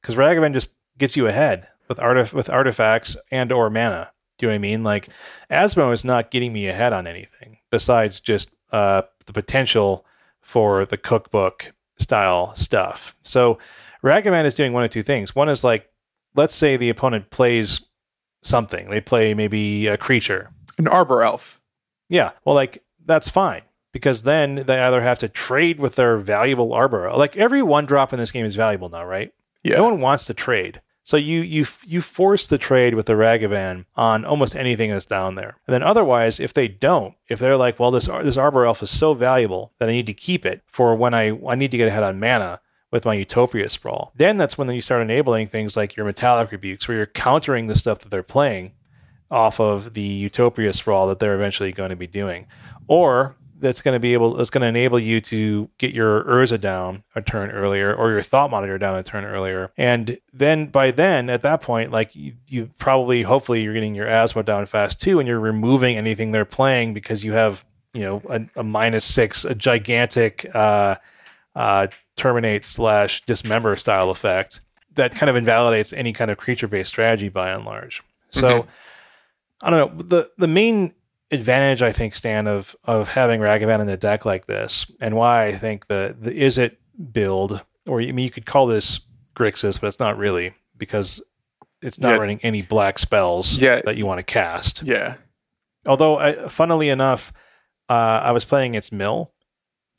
because Ragavan just gets you ahead with artif- with artifacts and or mana. Do you know what I mean? Like Asmo is not getting me ahead on anything besides just uh, the potential for the cookbook style stuff. So Ragavan is doing one of two things. One is like, let's say the opponent plays something. They play maybe a creature. An Arbor Elf. Yeah. Well, like that's fine because then they either have to trade with their valuable arbor. Like every one drop in this game is valuable now, right? Yeah. No one wants to trade. So you you you force the trade with the Ragavan on almost anything that's down there. And then otherwise, if they don't, if they're like, well, this this Arbor Elf is so valuable that I need to keep it for when I I need to get ahead on mana with my Utopia sprawl. Then that's when you start enabling things like your Metallic Rebukes, where you're countering the stuff that they're playing off of the Utopia sprawl that they're eventually going to be doing, or that's going to be able that's going to enable you to get your Urza down a turn earlier or your Thought Monitor down a turn earlier. And then by then, at that point, like you, you probably hopefully you're getting your Asmo down fast too, and you're removing anything they're playing because you have you know a, a minus six, a gigantic uh, uh, terminate slash dismember style effect that kind of invalidates any kind of creature based strategy by and large. So. Mm-hmm. I don't know. The the main advantage I think Stan of of having Ragavan in the deck like this, and why I think the the it build, or I mean you could call this Grixis, but it's not really because it's not yeah. running any black spells yeah. that you want to cast. Yeah. Although, I, funnily enough, uh, I was playing its mill,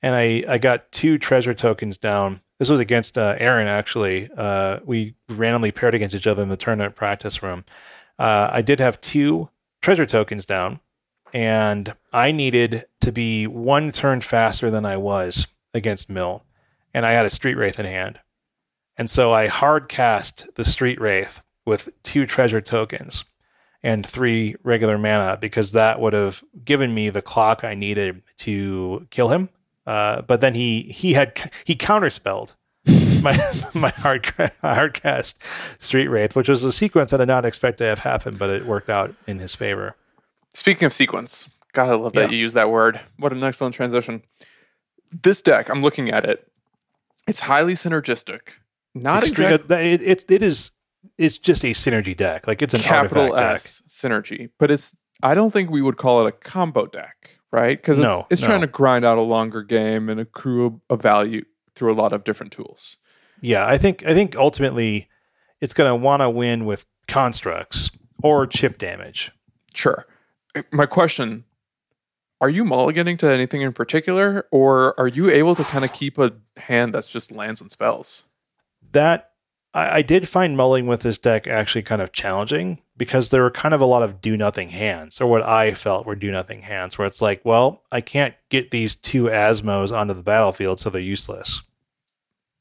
and I I got two treasure tokens down. This was against uh, Aaron actually. Uh, we randomly paired against each other in the tournament practice room. Uh, I did have two treasure tokens down and I needed to be one turn faster than I was against Mill, and I had a Street Wraith in hand. And so I hard cast the Street Wraith with two treasure tokens and three regular mana because that would have given me the clock I needed to kill him. Uh, but then he he had he counterspelled <laughs> my my hard hard cast Street Wraith, which was a sequence I did not expect to have happened, but it worked out in his favor. Speaking of sequence, God, I love that yeah. you use that word. What an excellent transition. This deck, I'm looking at it. It's highly synergistic. Not exactly. It, it, it is. It's just a synergy deck. Like it's an capital S deck. synergy, but it's. I don't think we would call it a combo deck, right? Because it's, no, it's no. trying to grind out a longer game and accrue a value through a lot of different tools. Yeah, I think. I think ultimately, it's going to want to win with constructs or chip damage. Sure my question are you mulliganing to anything in particular or are you able to kind of keep a hand that's just lands and spells that I, I, did find mulling with this deck actually kind of challenging because there were kind of a lot of do nothing hands or what i felt were do nothing hands where it's like well i can't get these two asmos onto the battlefield so they're useless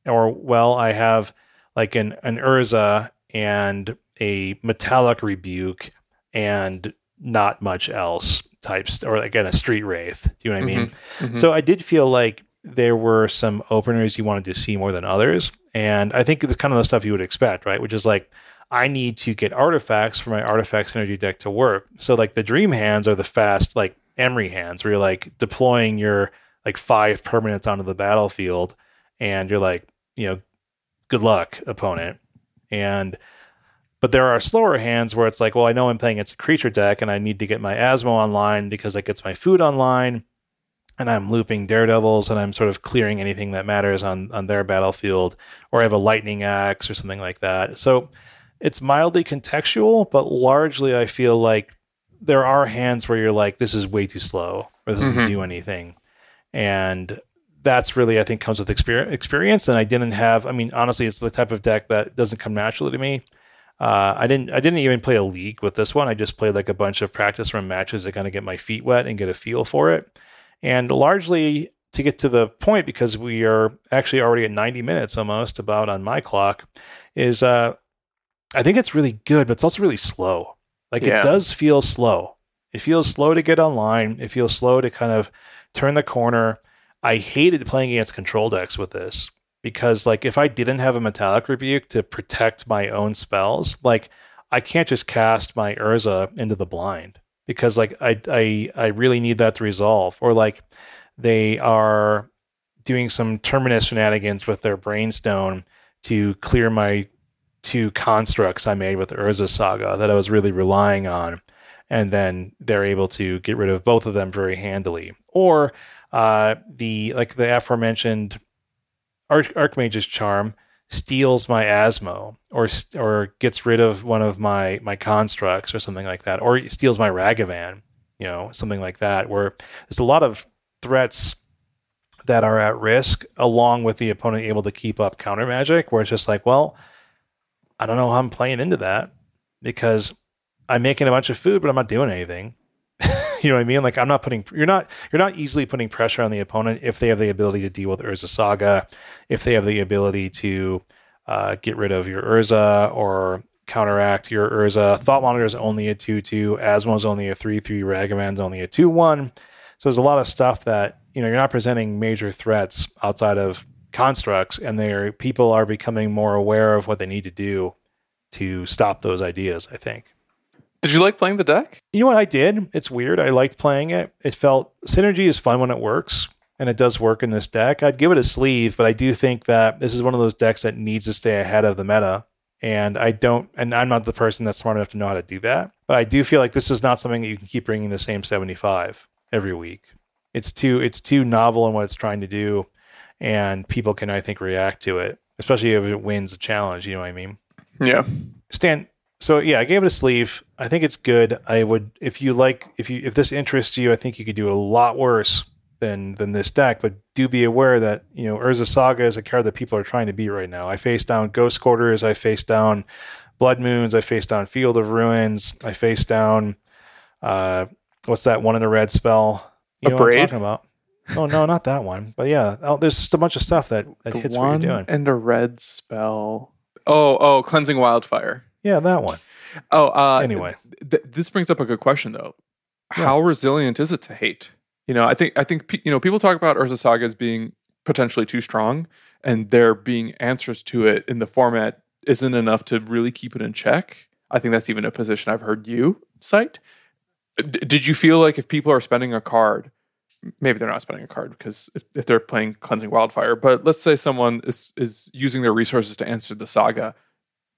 or well i have like an, an urza and a metallic rebuke and not much else types or again a street wraith do you know what i mean mm-hmm. Mm-hmm. so i did feel like there were some openers you wanted to see more than others. And i think it's kind of the stuff you would expect right? Which is like i need to get artifacts for my artifacts energy deck to work. So like the dream hands are the fast like Emry hands where you're like deploying your like five permanents onto the battlefield and you're like you know good luck opponent. And but there are slower hands where it's like, well, I know I'm playing it's a creature deck and I need to get my Asmo online because it gets my food online. And I'm looping Daredevils and I'm sort of clearing anything that matters on, on their battlefield, or I have a lightning axe or something like that. So it's mildly contextual, but largely I feel like there are hands where you're like, this is way too slow or this doesn't mm-hmm. do anything. And that's really, I think, comes with experience. And I didn't have, I mean, honestly, it's the type of deck that doesn't come naturally to me. Uh, I didn't. I didn't even play a league with this one. I just played like a bunch of practice run matches to kind of get my feet wet and get a feel for it. And largely to get to the point, because we are actually already at 90 minutes almost about on my clock, is uh, I think it's really good, but it's also really slow. Like yeah. it does feel slow. It feels slow to get online. It feels slow to kind of turn the corner. I hated playing against control decks with this because like if I didn't have a metallic rebuke to protect my own spells, like I can't just cast my Urza into the blind because like I I I really need that to resolve or like they are doing some terminus shenanigans with their brainstone to clear my two constructs I made with Urza Saga that I was really relying on and then they're able to get rid of both of them very handily. Or uh, the like the aforementioned Arch- Archmage's charm steals my Asmo or or gets rid of one of my my constructs or something like that, or steals my Ragavan, you know, something like that. Where there's a lot of threats that are at risk, along with the opponent able to keep up counter magic, where it's just like, well, I don't know how I'm playing into that because I'm making a bunch of food, but I'm not doing anything. <laughs> you know what I mean? Like I'm not putting you're not you're not easily putting pressure on the opponent if they have the ability to deal with Urza Saga, if they have the ability to uh, get rid of your Urza or counteract your Urza. Thought Monitor is only a 2 2. Asmo is only a 3 3. Ragavan's only a 2 1. So there's a lot of stuff that, you know, you're not presenting major threats outside of constructs, and there people are becoming more aware of what they need to do to stop those ideas, I think. Did you like playing the deck? You know what I did? It's weird. I liked playing it. It felt synergy is fun when it works, and it does work in this deck. I'd give it a sleeve, but I do think that this is one of those decks that needs to stay ahead of the meta and I don't, and I'm not the person that's smart enough to know how to do that. But I do feel like this is not something that you can keep bringing the same 75 every week. It's too, it's too novel in what it's trying to do, and people can, I think, react to it, especially if it wins a challenge. You know what I mean? Yeah. Stan. So yeah, I gave it a sleeve. I think it's good. I would, if you like, if you, if this interests you, I think you could do a lot worse than than this deck. But do be aware that you know Urza Saga is a card that people are trying to beat right now. I face down Ghost Quarters. I face down Blood Moons. I face down Field of Ruins. I face down uh, what's that one in the red spell? You a know braid? what I'm talking about? Oh no, not that one. But yeah, oh, there's just a bunch of stuff that, that The hits what one you're doing. and a red spell. Oh, oh, cleansing wildfire. Yeah, that one. Oh, uh, Anyway. th- this brings up a good question though. How resilient is it to hate? You know, I think I think you know people talk about Urza Saga as being potentially too strong, and there being answers to it in the format isn't enough to really keep it in check. I think that's even a position I've heard you cite. D- did you feel like if people are spending a card, maybe they're not spending a card because if, if they're playing cleansing wildfire, but let's say someone is is using their resources to answer the saga,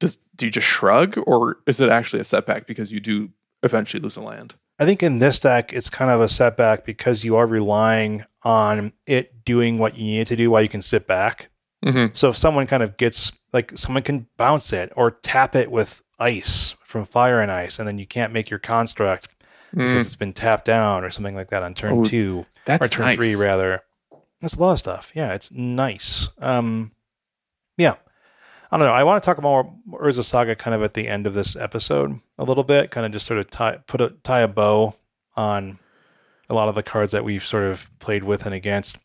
does do you just shrug or is it actually a setback because you do eventually lose a land? I think in this deck, it's kind of a setback because you are relying on it doing what you need it to do while you can sit back. Mm-hmm. So if someone kind of gets like someone can bounce it or tap it with ice from fire and ice, and then you can't make your construct because it's been tapped down or something like that on turn Oh, two or turn nice. three rather. That's a lot of stuff. Yeah, it's nice. Um, I don't know. I want to talk more Urza Saga kind of at the end of this episode a little bit, kind of just sort of tie put a tie a bow on a lot of the cards that we've sort of played with and against.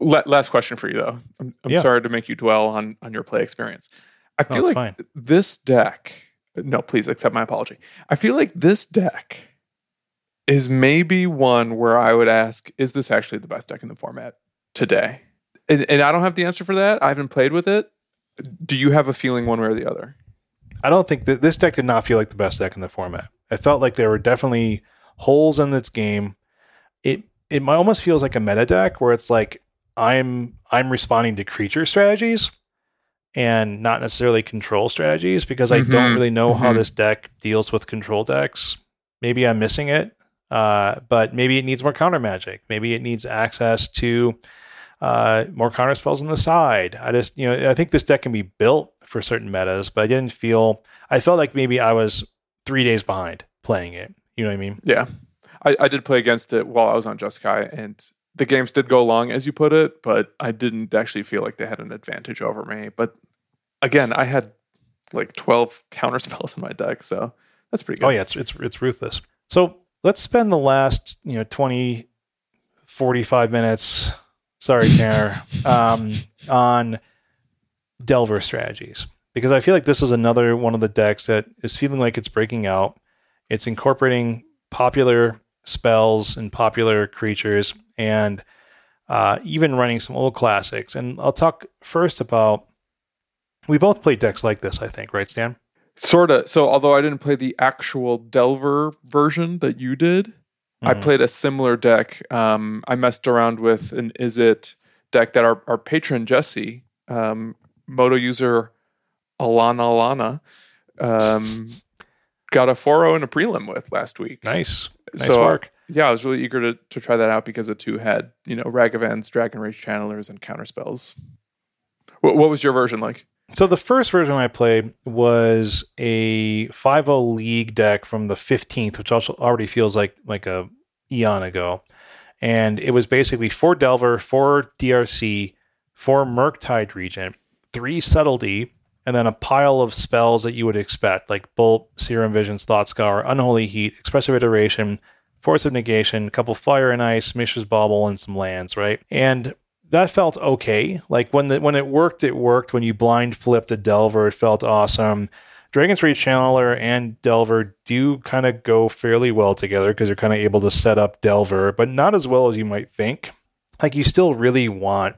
La- last question for you though. I'm, I'm Yeah. sorry to make you dwell on on your play experience. I feel it's like fine. this deck. No, please accept my apology. I feel like this deck is maybe one where I would ask, is this actually the best deck in the format today? And, and I don't have the answer for that. I haven't played with it. Do you have a feeling one way or the other? I don't think that this deck did not feel like the best deck in the format. I felt like there were definitely holes in its game. It it almost feels like a meta deck where it's like I'm I'm responding to creature strategies and not necessarily control strategies because I don't Mhm, really know how mhm. this deck deals with control decks. Maybe I'm missing it, uh, but maybe it needs more counter magic. Maybe it needs access to uh, more counter spells on the side. I just, you know, I think this deck can be built for certain metas, but I didn't feel, I felt like maybe I was three days behind playing it. You know what I mean? Yeah. I, I did play against it while I was on Jeskai, and the games did go long, as you put it, but I didn't actually feel like they had an advantage over me. But again, I had like 12 <laughs> counter spells in my deck, so that's pretty good. Oh yeah, it's, it's, it's ruthless. So let's spend the last, you know, 20, 45 minutes, sorry, Tanner, um, on Delver strategies. Because I feel like this is another one of the decks that is feeling like it's breaking out. It's incorporating popular spells and popular creatures and uh, even running some old classics. And I'll talk first about we both played decks like this, I think, right, Stan? Sort of. So, although I didn't play the actual Delver version that you did, I Mhm. played a similar deck. Um, I messed around with an Izzet deck that our, our patron Jesse, um, Moto user Alana Alana, um, got a 4 0 and a prelim with last week. Nice. Nice so, work. Yeah, I was really eager to, to try that out because the two had, you know, Ragavans, Dragon Rage Channelers, and counter spells. What, what was your version like? So the first version I played was a 5 league deck from the 15th, which also already feels like like a eon ago. And it was basically four Delver, four DRC, four Murktide Regent, three Subtlety, and then a pile of spells that you would expect, like Bolt, Serum Visions, Thought Scour, Unholy Heat, Expressive Iteration, Force of Negation, a couple Fire and Ice, Mishra's Bauble, and some lands, right? And that felt okay. Like when the, when it worked, it worked. When you blind flipped a Delver, it felt awesome. Dragon's Rage Channeler and Delver do kind of go fairly well together because you're kind of able to set up Delver, but not as well as you might think. Like you still really want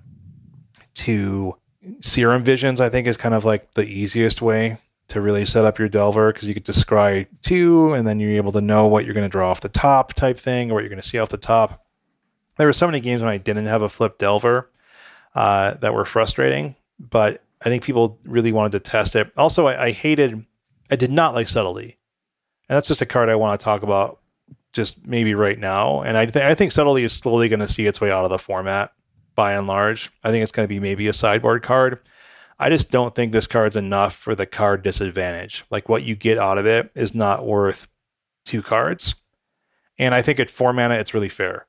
to Serum Visions, I think, is kind of like the easiest way to really set up your Delver because you get to scry two, and then you're able to know what you're going to draw off the top type thing or what you're going to see off the top. There were so many games when I didn't have a flip Delver uh, that were frustrating, but I think people really wanted to test it. Also, I, I hated, I did not like Subtlety. And that's just a card I want to talk about just maybe right now. And I, th- I think Subtlety is slowly going to see its way out of the format by and large. I think it's going to be maybe a sideboard card. I just don't think this card's enough for the card disadvantage. Like what you get out of it is not worth two cards. And I think at four mana, it's really fair.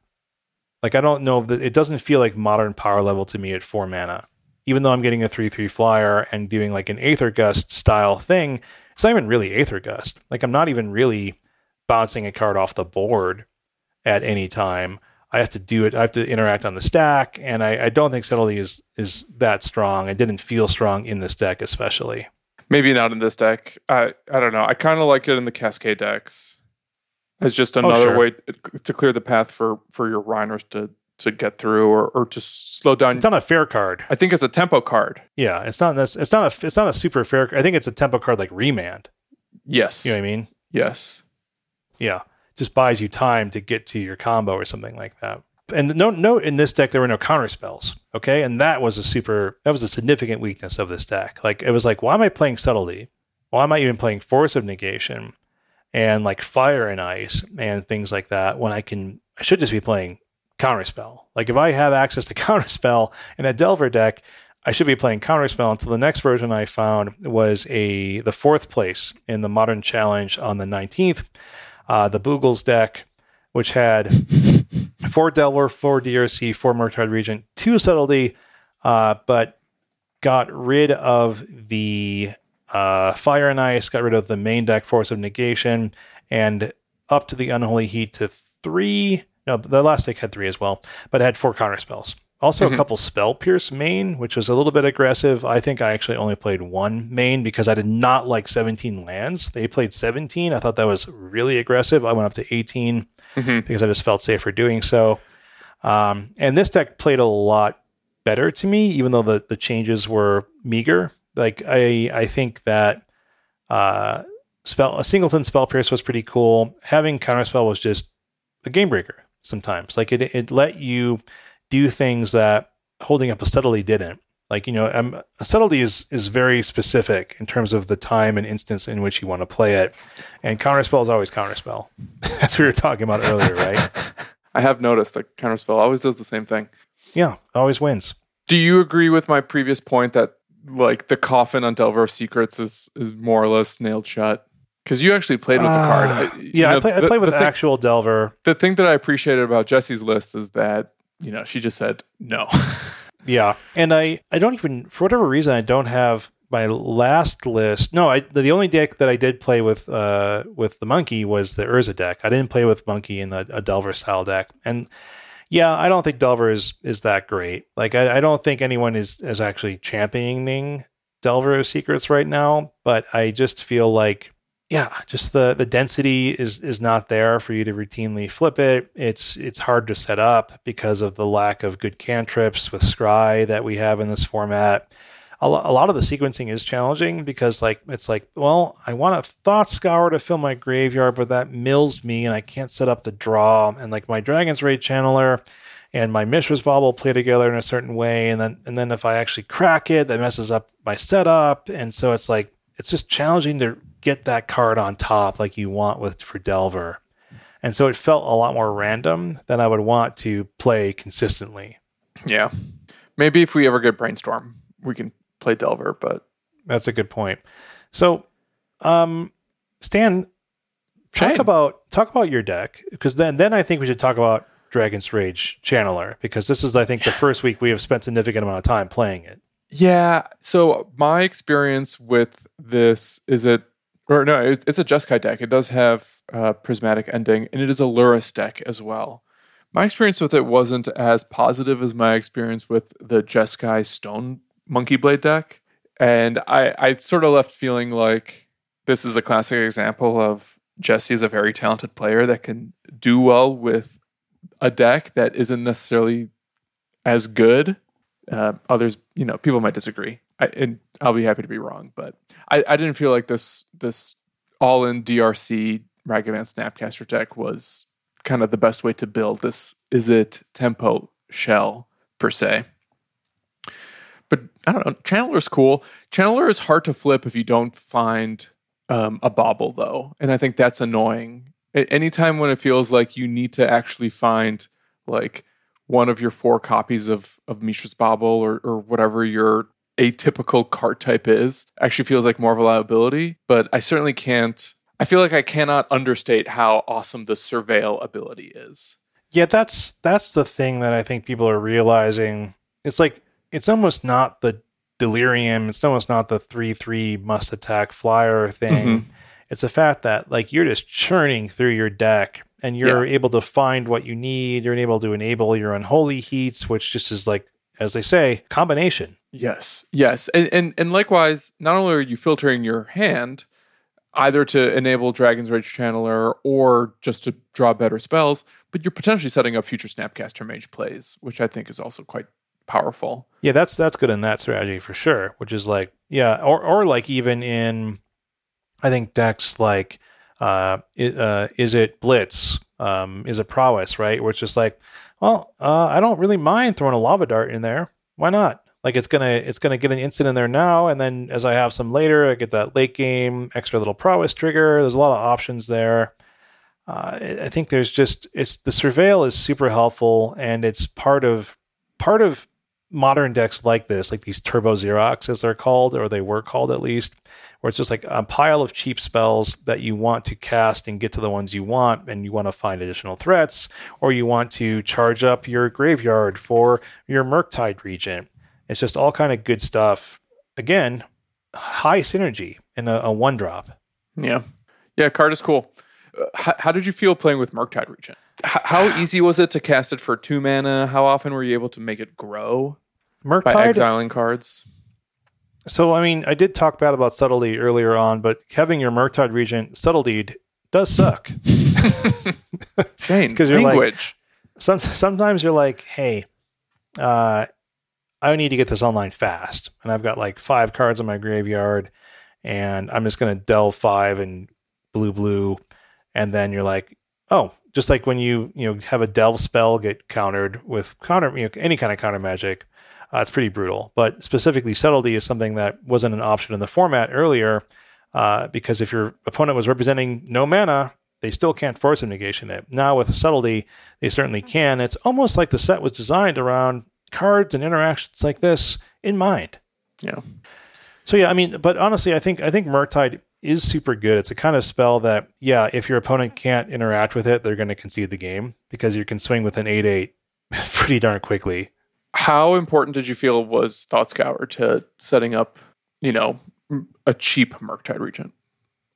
Like I don't know it doesn't feel like modern power level to me at four mana. Even though I'm getting a three three flyer and doing like an Aether Gust style thing, it's not even really Aether Gust. Like I'm not even really bouncing a card off the board at any time. I have to do it. I have to interact on the stack, and I, I don't think subtlety is is that strong. It didn't feel strong in this deck, especially. Maybe not in this deck. I I don't know. I kind of like it in the Cascade decks. As just oh, another sure. way to clear the path for for your Rhinos to to get through or, or to slow down. It's not a fair card. I think it's a tempo card. Yeah, it's not. this- It's not a. It's not a super fair. I think it's a tempo card like remand. Yes. You know what I mean? Yes. Yeah, just buys you time to get to your combo or something like that. And no note in this deck there were no counter spells. Okay, and that was a super. That was a significant weakness of this deck. Like it was like, why am I playing subtlety? Why am I even playing force of negation and like fire and ice and things like that when I can? I should just be playing counterspell. Like if I have access to <laughs> counterspell in a Delver deck, I should be playing counterspell until the next version I found was a the fourth place in the modern challenge on the 19th. Uh, the Boogles deck, which had <laughs> four Delver, four DRC, four Murktide Regent, two subtlety, uh, but got rid of the uh, Fire and Ice, got rid of the main deck Force of Negation, and up to the Unholy Heat to three. No, the last deck had three as well, but it had four counter spells. Also, a couple spell pierce main, which was a little bit aggressive. I think I actually only played one main because I did not like 17 lands. They played 17. I thought that was really aggressive. I went up to 18 because I just felt safer doing so. Um, and this deck played a lot better to me, even though the, the changes were meager. Like I, I think that uh, spell a singleton spell pierce was pretty cool. Having counterspell was just a game breaker sometimes. Like it, it let you do things that holding up a subtlety didn't. Like you know, um, a subtlety is is very specific in terms of the time and instance in which you want to play it, and counterspell is always counterspell. <laughs> That's what we were talking about earlier, right? <laughs> I have noticed that Counterspell always does the same thing. Yeah, always wins. Do you agree with my previous point that like the coffin on Delver of Secrets is is more or less nailed shut? Because you actually played with the card. I, yeah, know, I play. I the- play with the thing- actual Delver. the thing that I appreciated about Jesse's list is that you know she just said no. <laughs> Yeah, and I I don't even for whatever reason I don't have my last list. No, I the only deck that I did play with uh with the monkey was the Urza deck. I didn't play with monkey in the a Delver style deck, and yeah, I don't think Delver is is that great. Like I, I don't think anyone is is actually championing Delver Secrets right now, but I just feel like yeah, just the the density is is not there for you to routinely flip it. It's it's hard to set up because of the lack of good cantrips with Scry that we have in this format. A, lo- a lot of the sequencing is challenging because like it's like, well, I want a thought scour to fill my graveyard, but that mills me and I can't set up the draw. And like my Dragon's Rage Channeler and my Mishra's Bauble play together in a certain way, and then and then if I actually crack it, that messes up my setup. And so it's like it's just challenging to get that card on top like you want with for Delver. And so it felt a lot more random than I would want to play consistently. yeah, maybe if we ever get brainstorm, we can play Delver. But That's a good point. So, um, Stan, talk Shane. about talk about your deck because then then I think we should talk about Dragon's Rage Channeler because this is I think the first week we have spent significant amount of time playing it. Yeah. So my experience with this is it, or no, it, it's a Jeskai deck. It does have uh, prismatic ending, and it is a Lurrus deck as well. My experience with it wasn't as positive as my experience with the Jeskai Stone Monkey Blade deck, and I, I sort of left feeling like this is a classic example of Jesse is a very talented player that can do well with a deck that isn't necessarily as good uh, others, you know, people might disagree, I, and I'll be happy to be wrong. But I, I didn't feel like this this all in DRC Ragavan Snapcaster deck was kind of the best way to build this. Is it tempo shell per se. But I don't know. Channeler is cool. Channeler is hard to flip if you don't find um, a bauble, though, and I think that's annoying. Anytime when it feels like you need to actually find like one of your four copies of of Mishra's Bauble or or whatever your atypical card type is actually feels like more of a liability. But I certainly can't. I feel like I cannot understate how awesome the surveil ability is. Yeah, that's that's the thing that I think people are realizing. It's like it's almost not the delirium. It's almost not the three three must attack flyer thing. Mm-hmm. It's the fact that like you're just churning through your deck and you're yeah. able to find what you need. You're able to enable your unholy heats, which just is like, as they say, combination. Yes, yes, and and and likewise, not only are you filtering your hand, either to enable Dragon's Rage Channeler or just to draw better spells, but you're potentially setting up future Snapcaster Mage plays, which I think is also quite powerful. Yeah, that's that's good in that strategy for sure. Which is like, yeah, or or like even in, I think decks like uh, uh, Izzet Blitz? Um, Izzet Prowess, right? Where it's just like, well, uh, I don't really mind throwing a lava dart in there. Why not? Like it's gonna it's gonna get an instant in there now, and then as I have some later, I get that late game extra little prowess trigger. There's a lot of options there. Uh, I think there's just it's the surveil is super helpful, and it's part of part of modern decks like this, like these Turbo Xerox as they're called, or they were called at least, where it's just like a pile of cheap spells that you want to cast and get to the ones you want, and you want to find additional threats, or you want to charge up your graveyard for your Murktide Regent. It's just all kind of good stuff. Again, high synergy in a, a one drop. Yeah, yeah, card is cool. Uh, how, how, did you feel playing with Murktide Regent? How easy was it to cast it for two mana? How often were you able to make it grow? Murktide by exiling cards. So, I mean, I did talk bad about subtlety earlier on, but having your Murktide Regent subtlety does suck. <laughs> Shane, <laughs> because you're language. Like, some, sometimes you're like, hey, uh, I need to get this online fast, and I've got like five cards in my graveyard, and I'm just going to delve five and blue blue, and then you're like, oh, just like when you you know have a delve spell get countered with counter you know, any kind of counter magic uh, it's pretty brutal. But specifically, subtlety is something that wasn't an option in the format earlier, uh, because if your opponent was representing no mana, they still can't Force of Negation it. Now with subtlety, they certainly can. It's almost like the set was designed around cards and interactions like this in mind. Yeah. So yeah, I mean, but honestly, I think I think Murktide is super good. It's a kind of spell that, yeah, if your opponent can't interact with it, they're going to concede the game because you can swing with an eight eight <laughs> pretty darn quickly how important did you feel was Thought Scour to setting up, you know, a cheap Murktide Regent?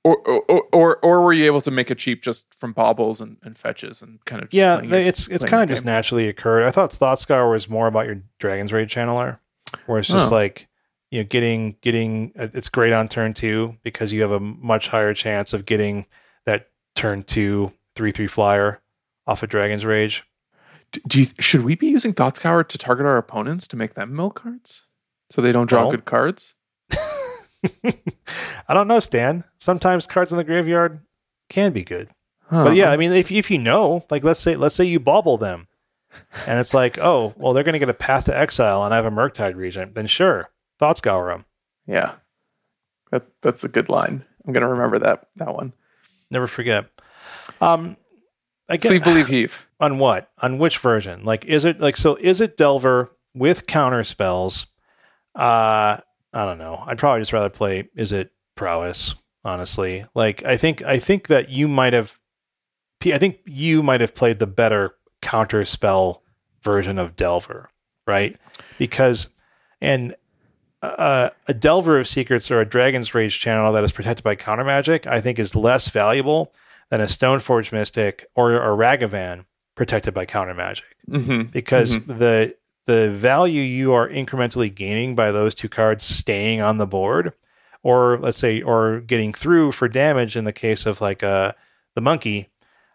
Or, or, or, or were you able to make it cheap just from baubles and, and fetches and kind of yeah it's it's kind of just naturally occurred i thought thought scour was more about your Dragon's Rage Channeler where it's just oh. like you know getting getting uh, it's great on turn two because you have a much higher chance of getting that turn two three three flyer off of dragon's rage do you, should we be using Thought Scour to target our opponents to make them mill cards so they don't draw good cards? <laughs> I don't know, Stan. Sometimes cards in the graveyard can be good. Huh. But yeah, I mean, if if you know, like let's say let's say you bauble them, and it's like, oh, well, they're going to get a path to exile, and I have a Murktide Regent, then sure, Thought Scour them. Yeah, that that's a good line. I'm going to remember that that one. Never forget. Um, I guess, Sleeve, believe, heave. <sighs> On what? On which version? Like, is it like so? Is it Delver with counter spells? Uh, I don't know. I'd probably just rather play. Is it prowess? Honestly, like I think I think that you might have. I think you might have played the better counter spell version of Delver, right? Because and a, a Delver of Secrets or a Dragon's Rage channel that is protected by counter magic, I think is less valuable than a Stoneforge Mystic or a Ragavan protected by counter magic. Mm-hmm. Because the the value you are incrementally gaining by those two cards staying on the board, or let's say, or getting through for damage in the case of like uh, the monkey.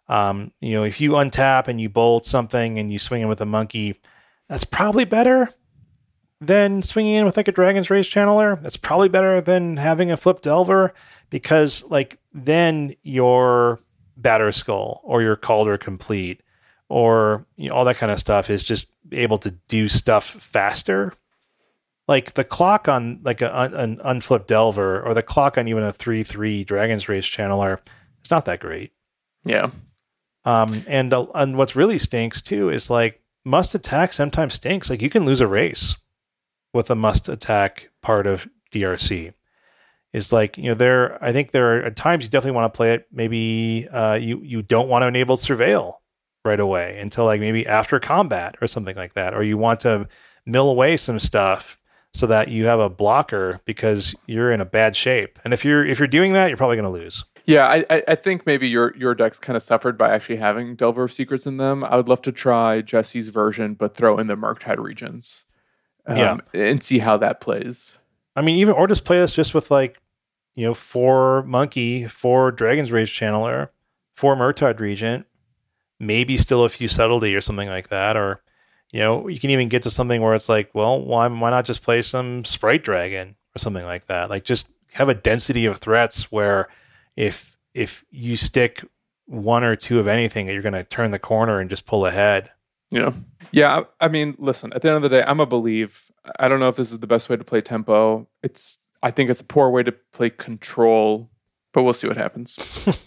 Um, you know, if you untap and you bolt something and you swing in with a monkey, that's probably better than swinging in with like a Dragon's Rage Channeler. That's probably better than having a Flip Delver because like then your Batterskull or your Kaldra Compleat or you know, all that kind of stuff is just able to do stuff faster. Like the clock on like a, an unflipped Delver or the clock on even a three three Dragon's Rage Channeler, it's not that great. Yeah. Um, and uh, and what's really stinks too is like must attack sometimes stinks. Like you can lose a race with a must attack part of DRC. Is like you know there. I think there are times you definitely want to play it. Maybe uh, you you don't want to enable surveil right away until like maybe after combat or something like that, or you want to mill away some stuff so that you have a blocker because you're in a bad shape. And if you're if you're doing that, you're probably going to lose. Yeah, I, I- think maybe your your decks kind of suffered by actually having Delver of Secrets in them. I would love to try Jesse's version, but throw in the Murktide Regents, um, Yeah. and see how that plays. I mean, even or just play this just with like, you know, four monkey, four Dragon's Rage Channeler, four Murktide Regent, maybe still a few subtlety or something like that. Or, you know, you can even get to something where it's like, well, why why not just play some Sprite Dragon or something like that? Like just have a density of threats where if if you stick one or two of anything, you're going to turn the corner and just pull ahead. You know? Yeah, I mean, listen. At the end of the day, I'm a believe. I don't know if this is the best way to play tempo. It's. I think it's a poor way to play control, but we'll see what happens.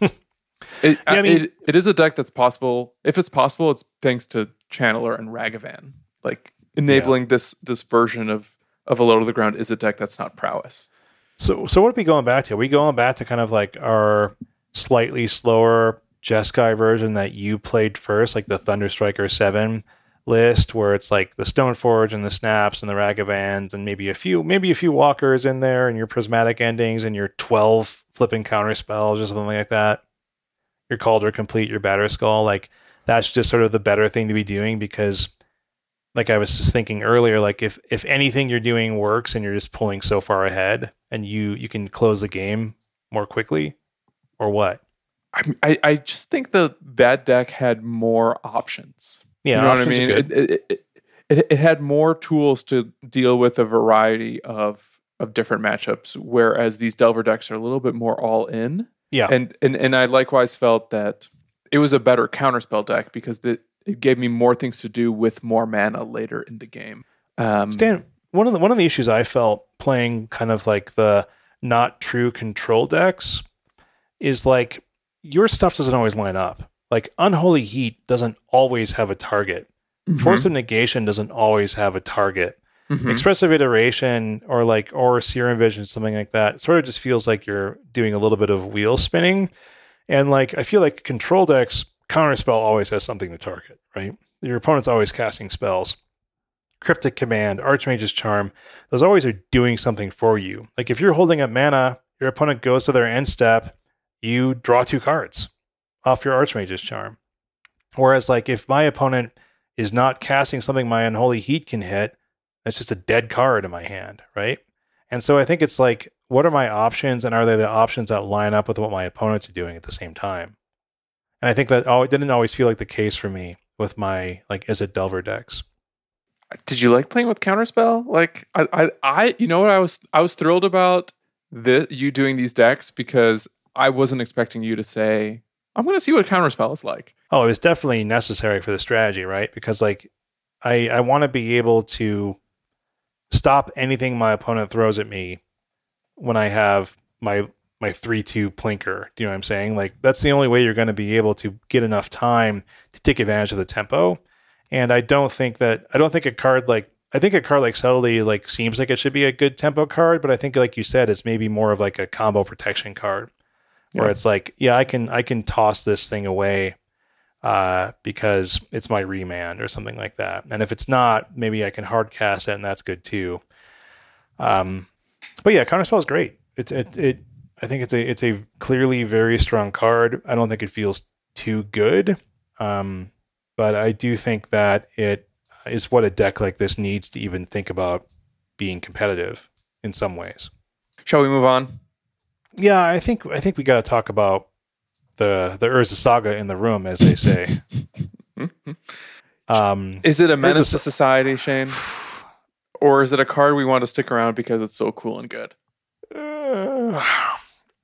<laughs> it, I mean- it, it is a deck that's possible. If it's possible, it's thanks to Channeler and Ragavan. Like enabling this this version of of a low to the ground is a deck that's not prowess. So, so what are we going back to? Are we going back to kind of like our slightly slower Jeskai version that you played first, like the Thunderstriker 7 list, where it's like the Stoneforge and the Snaps and the Ragavans and maybe a few, maybe a few Walkers in there and your Prismatic Endings and your 12 flipping counter spells or something like that. Your Kaldra Compleat, your Batterskull, Like, that's just sort of the better thing to be doing because like I was just thinking earlier, like if if anything you're doing works and you're just pulling so far ahead and you you can close the game more quickly, or what? I, I, I just think the that deck had more options. Yeah, you know what I mean. It, it, it, it, it had more tools to deal with a variety of of different matchups, whereas these Delver decks are a little bit more all in. Yeah, And and and I likewise felt that it was a better counterspell deck because the, it gave me more things to do with more mana later in the game. Um, Stan, one of the one of the issues I felt playing kind of like the not true control decks is like your stuff doesn't always line up. Like Unholy Heat doesn't always have a target. mhm, Force of Negation doesn't always have a target. mhm. Expressive Iteration or like or Serum Vision, something like that, sort of just feels like you're doing a little bit of wheel spinning. And like I feel like control decks, counterspell always has something to target, right? Your opponent's always casting spells. Cryptic Command, Archmage's Charm, those always are doing something for you. Like if you're holding up mana, your opponent goes to their end step, you draw two cards off your Archmage's Charm. Whereas like if my opponent is not casting something my Unholy Heat can hit, that's just a dead card in my hand, right? And so I think it's like, what are my options, and are they the options that line up with what my opponents are doing at the same time? And I think that oh, it didn't always feel like the case for me with my like is it Delver decks. Did you like playing with counterspell? Like I, I, I, you know what I was, I was thrilled about this, you doing these decks because I wasn't expecting you to say, "I'm going to see what counterspell is like." Oh, it was definitely necessary for the strategy, right? Because like I I want to be able to stop anything my opponent throws at me when I have my my three two plinker. Do you know what I'm saying? Like that's the only way you're going to be able to get enough time to take advantage of the tempo. And I don't think that I don't think a card like I think a card like subtlety like seems like it should be a good tempo card, but I think like you said, it's maybe more of like a combo protection card where Yeah. it's like, yeah, I can I can toss this thing away uh, because it's my remand or something like that. And if it's not, maybe I can hard cast it, and that's good too. Um, but yeah, Counterspell is great. It, it, it, I think it's a, it's a clearly very strong card. I don't think it feels too good. Um, but I do think that it is what a deck like this needs to even think about being competitive in some ways. Shall we move on? Yeah, I think I think we got to talk about the the Urza saga in the room, as they say. <laughs> um, is it a menace to society, Shane, or is it a card we want to stick around because it's so cool and good? Uh,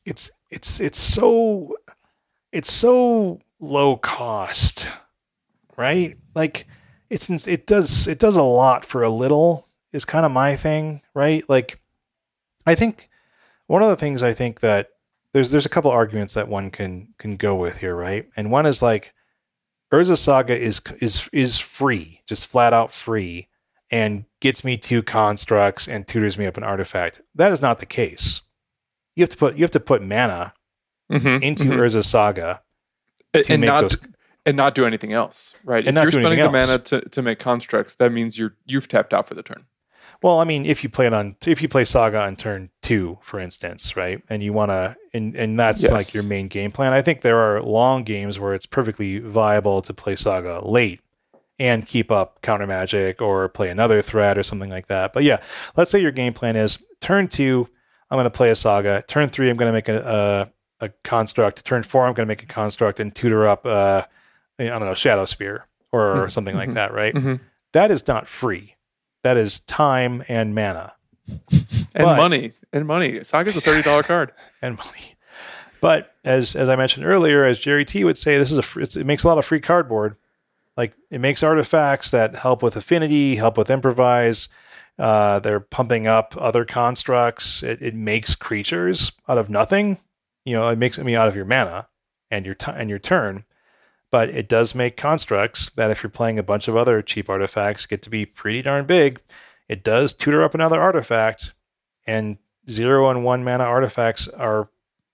it's it's it's so it's so low cost, right? Like it's it does it does a lot for a little is kind of my thing, right? Like I think one of the things I think that there's there's a couple arguments that one can can go with here, right? And one is like Urza Saga is is is free, just flat out free, and gets me two constructs and tutors me up an artifact. That is not the case. You have to put you have to put mana mm-hmm, into mm-hmm. Urza Saga and not those... and not do anything else, right? And if you're spending the mana to, to make constructs, that means you're you've tapped out for the turn. Well, I mean, if you play it on if you play Saga on turn two, for instance, right, and you want to, and and that's yes. like your main game plan. I think there are long games where it's perfectly viable to play Saga late and keep up counter magic or play another threat or something like that. But yeah, let's say your game plan is turn two, I'm going to play a Saga. Turn three, I'm going to make a, a, a construct. Turn four, I'm going to make a construct and tutor up, uh, I don't know, Shadowspear or mm-hmm. something like mm-hmm. that, right? Mm-hmm. That is not free that is time and mana. <laughs> and but, money. And money. Saga's a $30 <laughs> card. and money. But as as I mentioned earlier, as Jerry T would say, this is a it makes a lot of free cardboard. Like it makes artifacts that help with affinity, help with improvise. Uh, they're pumping up other constructs. It, it makes creatures out of nothing. You know, it makes I mean out of your mana and your t- and your turn but it does make constructs that if you're playing a bunch of other cheap artifacts get to be pretty darn big. It does tutor up another artifact, and zero and one mana artifacts are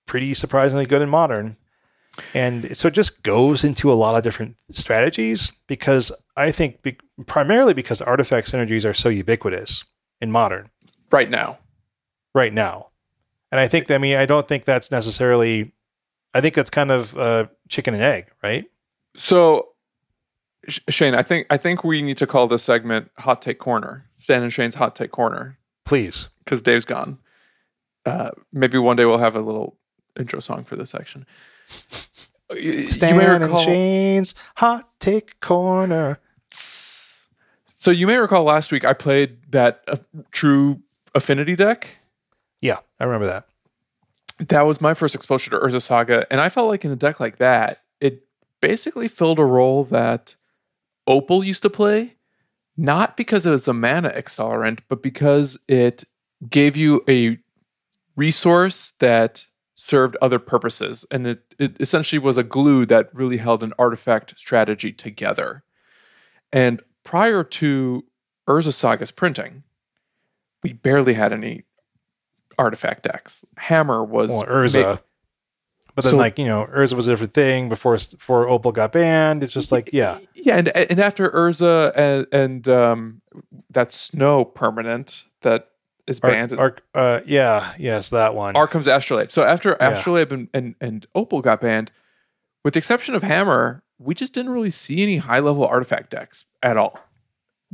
pretty surprisingly good in modern. And so it just goes into a lot of different strategies because I think be- primarily because artifact synergies are so ubiquitous in modern. Right now. Right now. And I think, I mean, I don't think that's necessarily, I think that's kind of uh, chicken and egg, right? So, Shane, I think I think we need to call this segment "Hot Take Corner." Stan and Shane's Hot Take Corner, please, because Dave's gone. Uh, maybe one day we'll have a little intro song for this section. Stan recall, and Shane's Hot Take Corner. So you may recall last week I played that uh, true affinity deck. Yeah, I remember that. That was my first exposure to Urza Saga, and I felt like in a deck like that, basically filled a role that Opal used to play, not because it was a mana accelerant, but because it gave you a resource that served other purposes. And it, it essentially was a glue that really held an artifact strategy together. And prior to Urza Saga's printing, we barely had any artifact decks. Hammer was well, Urza. Made, but then, so, like you know, Urza was a different thing before before Opal got banned. It's just like yeah, yeah, and and after Urza and, and um, that Snow permanent that is banned. Arc, uh, yeah, yes, that one. Arcum's Astrolabe. So after yeah. Astrolabe and, and and Opal got banned, with the exception of Hammer, we just didn't really see any high level artifact decks at all.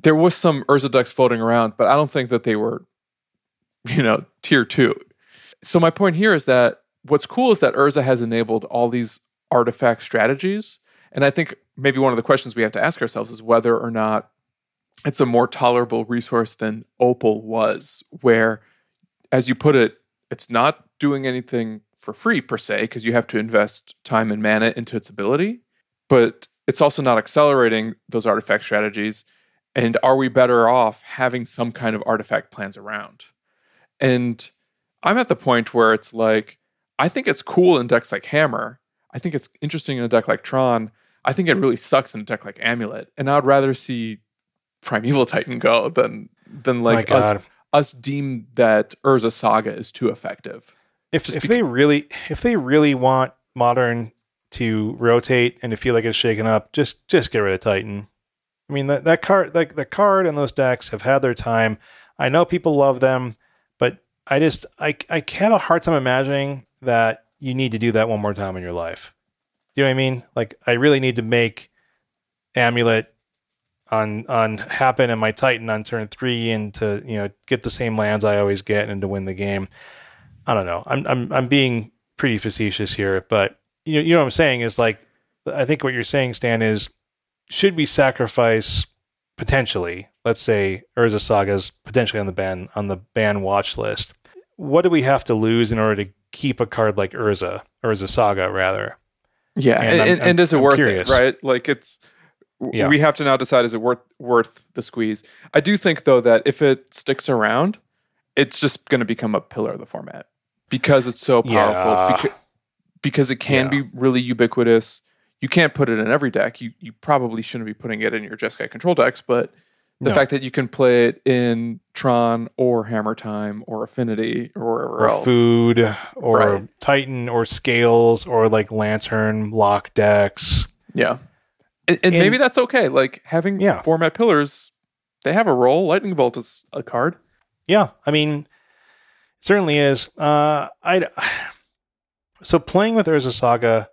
There was some Urza decks floating around, but I don't think that they were, you know, tier two. So my point here is that what's cool is that Urza has enabled all these artifact strategies. And I think maybe one of the questions we have to ask ourselves is whether or not it's a more tolerable resource than Opal was, where, as you put it, it's not doing anything for free per se, because you have to invest time and mana into its ability, but it's also not accelerating those artifact strategies. And are we better off having some kind of artifact plans around? And I'm at the point where it's like, I think it's cool in decks like Hammer. I think it's interesting in a deck like Tron. I think it really sucks in a deck like Amulet. And I'd rather see Primeval Titan go than than like us us deem that Urza Saga is too effective. If if they really if they really want modern to rotate and to feel like it's shaken up, just just get rid of Titan. I mean that that card like the card and those decks have had their time. I know people love them. But I just I I have a hard time imagining that you need to do that one more time in your life. Do you know what I mean? Like I really need to make amulet on on happen and my Titan on turn three and to you know get the same lands I always get and to win the game. I don't know. I'm I'm I'm being pretty facetious here, but you know, you know what I'm saying is like I think what you're saying, Stan, is should we sacrifice potentially, let's say Urza Saga's potentially on the ban on the ban watch list. What do we have to lose in order to keep a card like Urza, Urza Saga rather? Yeah, and, and, and, and is it I'm worth curious. it? Right? Like it's yeah. we have to now decide is it worth worth the squeeze. I do think though that if it sticks around, it's just going to become a pillar of the format because it's so powerful. Yeah. Because, because, it can yeah. be really ubiquitous. You can't put it in every deck. You you probably shouldn't be putting it in your Jeskai control decks, but the no. fact that you can play it in Tron or Hammer Time or Affinity or wherever or else. Food or right. Titan or Scales or like Lantern lock decks. Yeah. And, and, and maybe that's okay. Like having yeah. format pillars, they have a role. Lightning Bolt is a card. Yeah. I mean, certainly is. Uh, I <sighs> so playing with Urza Saga,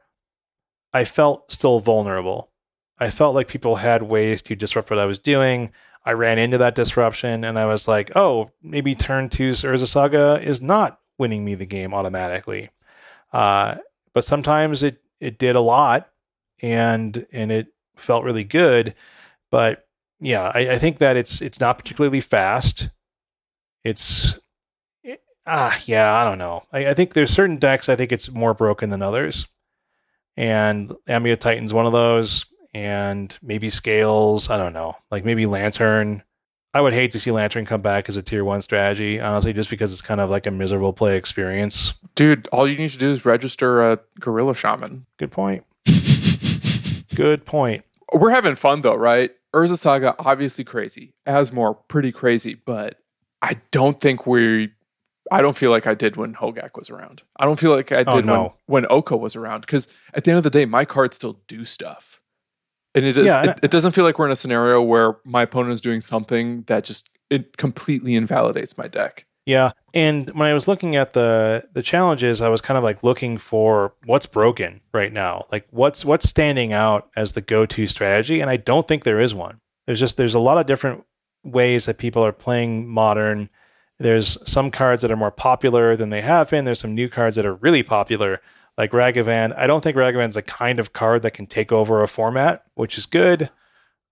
I felt still vulnerable. I felt like people had ways to disrupt what I was doing. I ran into that disruption and I was like, oh, maybe turn two Urza Saga is not winning me the game automatically. Uh, but sometimes it, it did a lot and and it felt really good. But yeah, I, I think that it's it's not particularly fast. It's it, ah yeah, I don't know. I, I think there's certain decks I think it's more broken than others. And Amulet Titan's one of those and maybe Scales. I don't know. Like maybe Lantern. I would hate to see Lantern come back as a tier one strategy, honestly, just because it's kind of like a miserable play experience. Dude, all you need to do is register a Gorilla Shaman. Good point. <laughs> Good point. We're having fun though, right? Urza Saga, obviously crazy. Asmore, pretty crazy, but I don't think we I don't feel like I did when Hogaak was around. I don't feel like I oh, did oh, no. when, when Oko was around. Because at the end of the day, my cards still do stuff. And it is yeah, it, it, doesn't feel like we're in a scenario where my opponent is doing something that just it completely invalidates my deck. Yeah. And when I was looking at the the challenges, I was kind of like looking for what's broken right now. Like what's what's standing out as the go-to strategy and I don't think there is one. There's just there's a lot of different ways that people are playing modern. There's some cards that are more popular than they have been. There's some new cards that are really popular like Ragavan. I don't think Ragavan's the kind of card that can take over a format, which is good.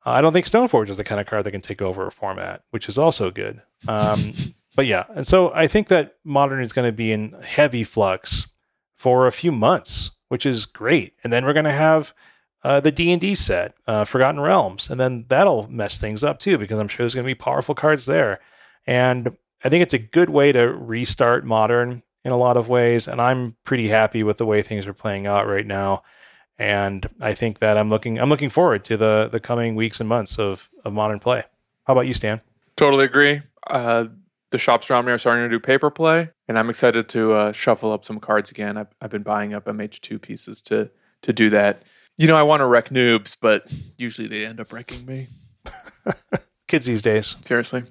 Uh, I don't think Stoneforge is the kind of card that can take over a format, which is also good. Um, <laughs> but yeah, and so I think that Modern is going to be in heavy flux for a few months, which is great. And then we're going to have uh, the D and D set, uh, Forgotten Realms, and then that'll mess things up too because I'm sure there's going to be powerful cards there. And I think it's a good way to restart Modern in a lot of ways, and I'm pretty happy with the way things are playing out right now. And I think that I'm looking I'm looking forward to the the coming weeks and months of of modern play. How about you, Stan? Totally agree. Uh, the shops around me are starting to do paper play, and I'm excited to uh, shuffle up some cards again. I've, I've been buying up MH2 pieces to to do that. You know, I want to wreck noobs, but usually they end up wrecking me. <laughs> Kids these days. Seriously.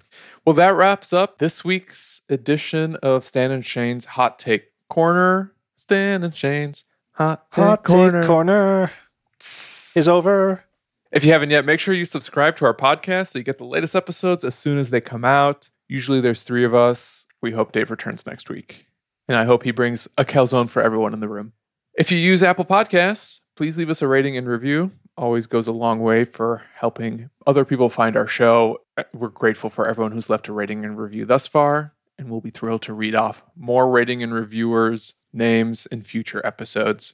Well, that wraps up this week's edition of Stan and Shane's Hot Take Corner. Stan and Shane's Hot Take Hot Corner. Take Corner is over. If you haven't yet, make sure you subscribe to our podcast so you get the latest episodes as soon as they come out. Usually there's three of us. We hope Dave returns next week. And I hope he brings a calzone for everyone in the room. If you use Apple Podcasts, please leave us a rating and review always goes a long way for helping other people find our show. Uh, we're grateful for everyone who's left a rating and review thus far, and we'll be thrilled to read off more rating and reviewers' names in future episodes.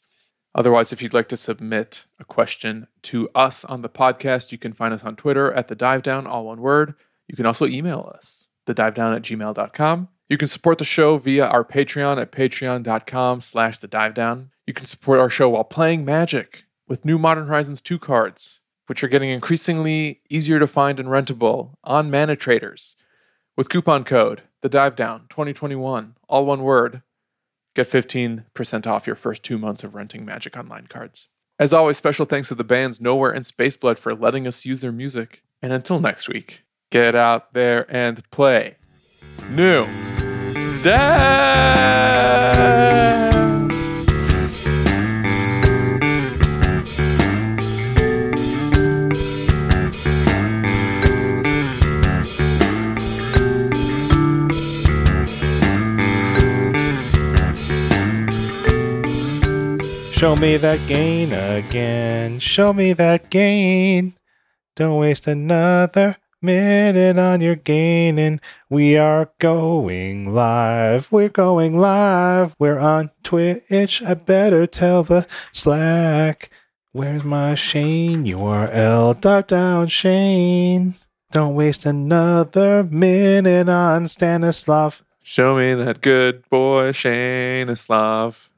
Otherwise, if you'd like to submit a question to us on the podcast, you can find us on Twitter at the dive down, all one word. You can also email us, the dive down at gmail.com. You can support the show via our Patreon at patreon.com slash the dive down. You can support our show while playing Magic with new Modern Horizons 2 cards, which are getting increasingly easier to find and rentable on ManaTraders. With coupon code the dive down 2021, all one word, get 15% off your first two months of renting Magic Online cards. As always, special thanks to the bands Nowhere and Spaceblood for letting us use their music. And until next week, get out there and play. New dance. Show me that gain again. Show me that gain. Don't waste another minute on your gaining. We are going live. We're going live. We're on Twitch. I better tell the Slack. Where's my Shane URL? Dive down, Shane. Don't waste another minute on Stanislav. Show me that good boy Shane Slav.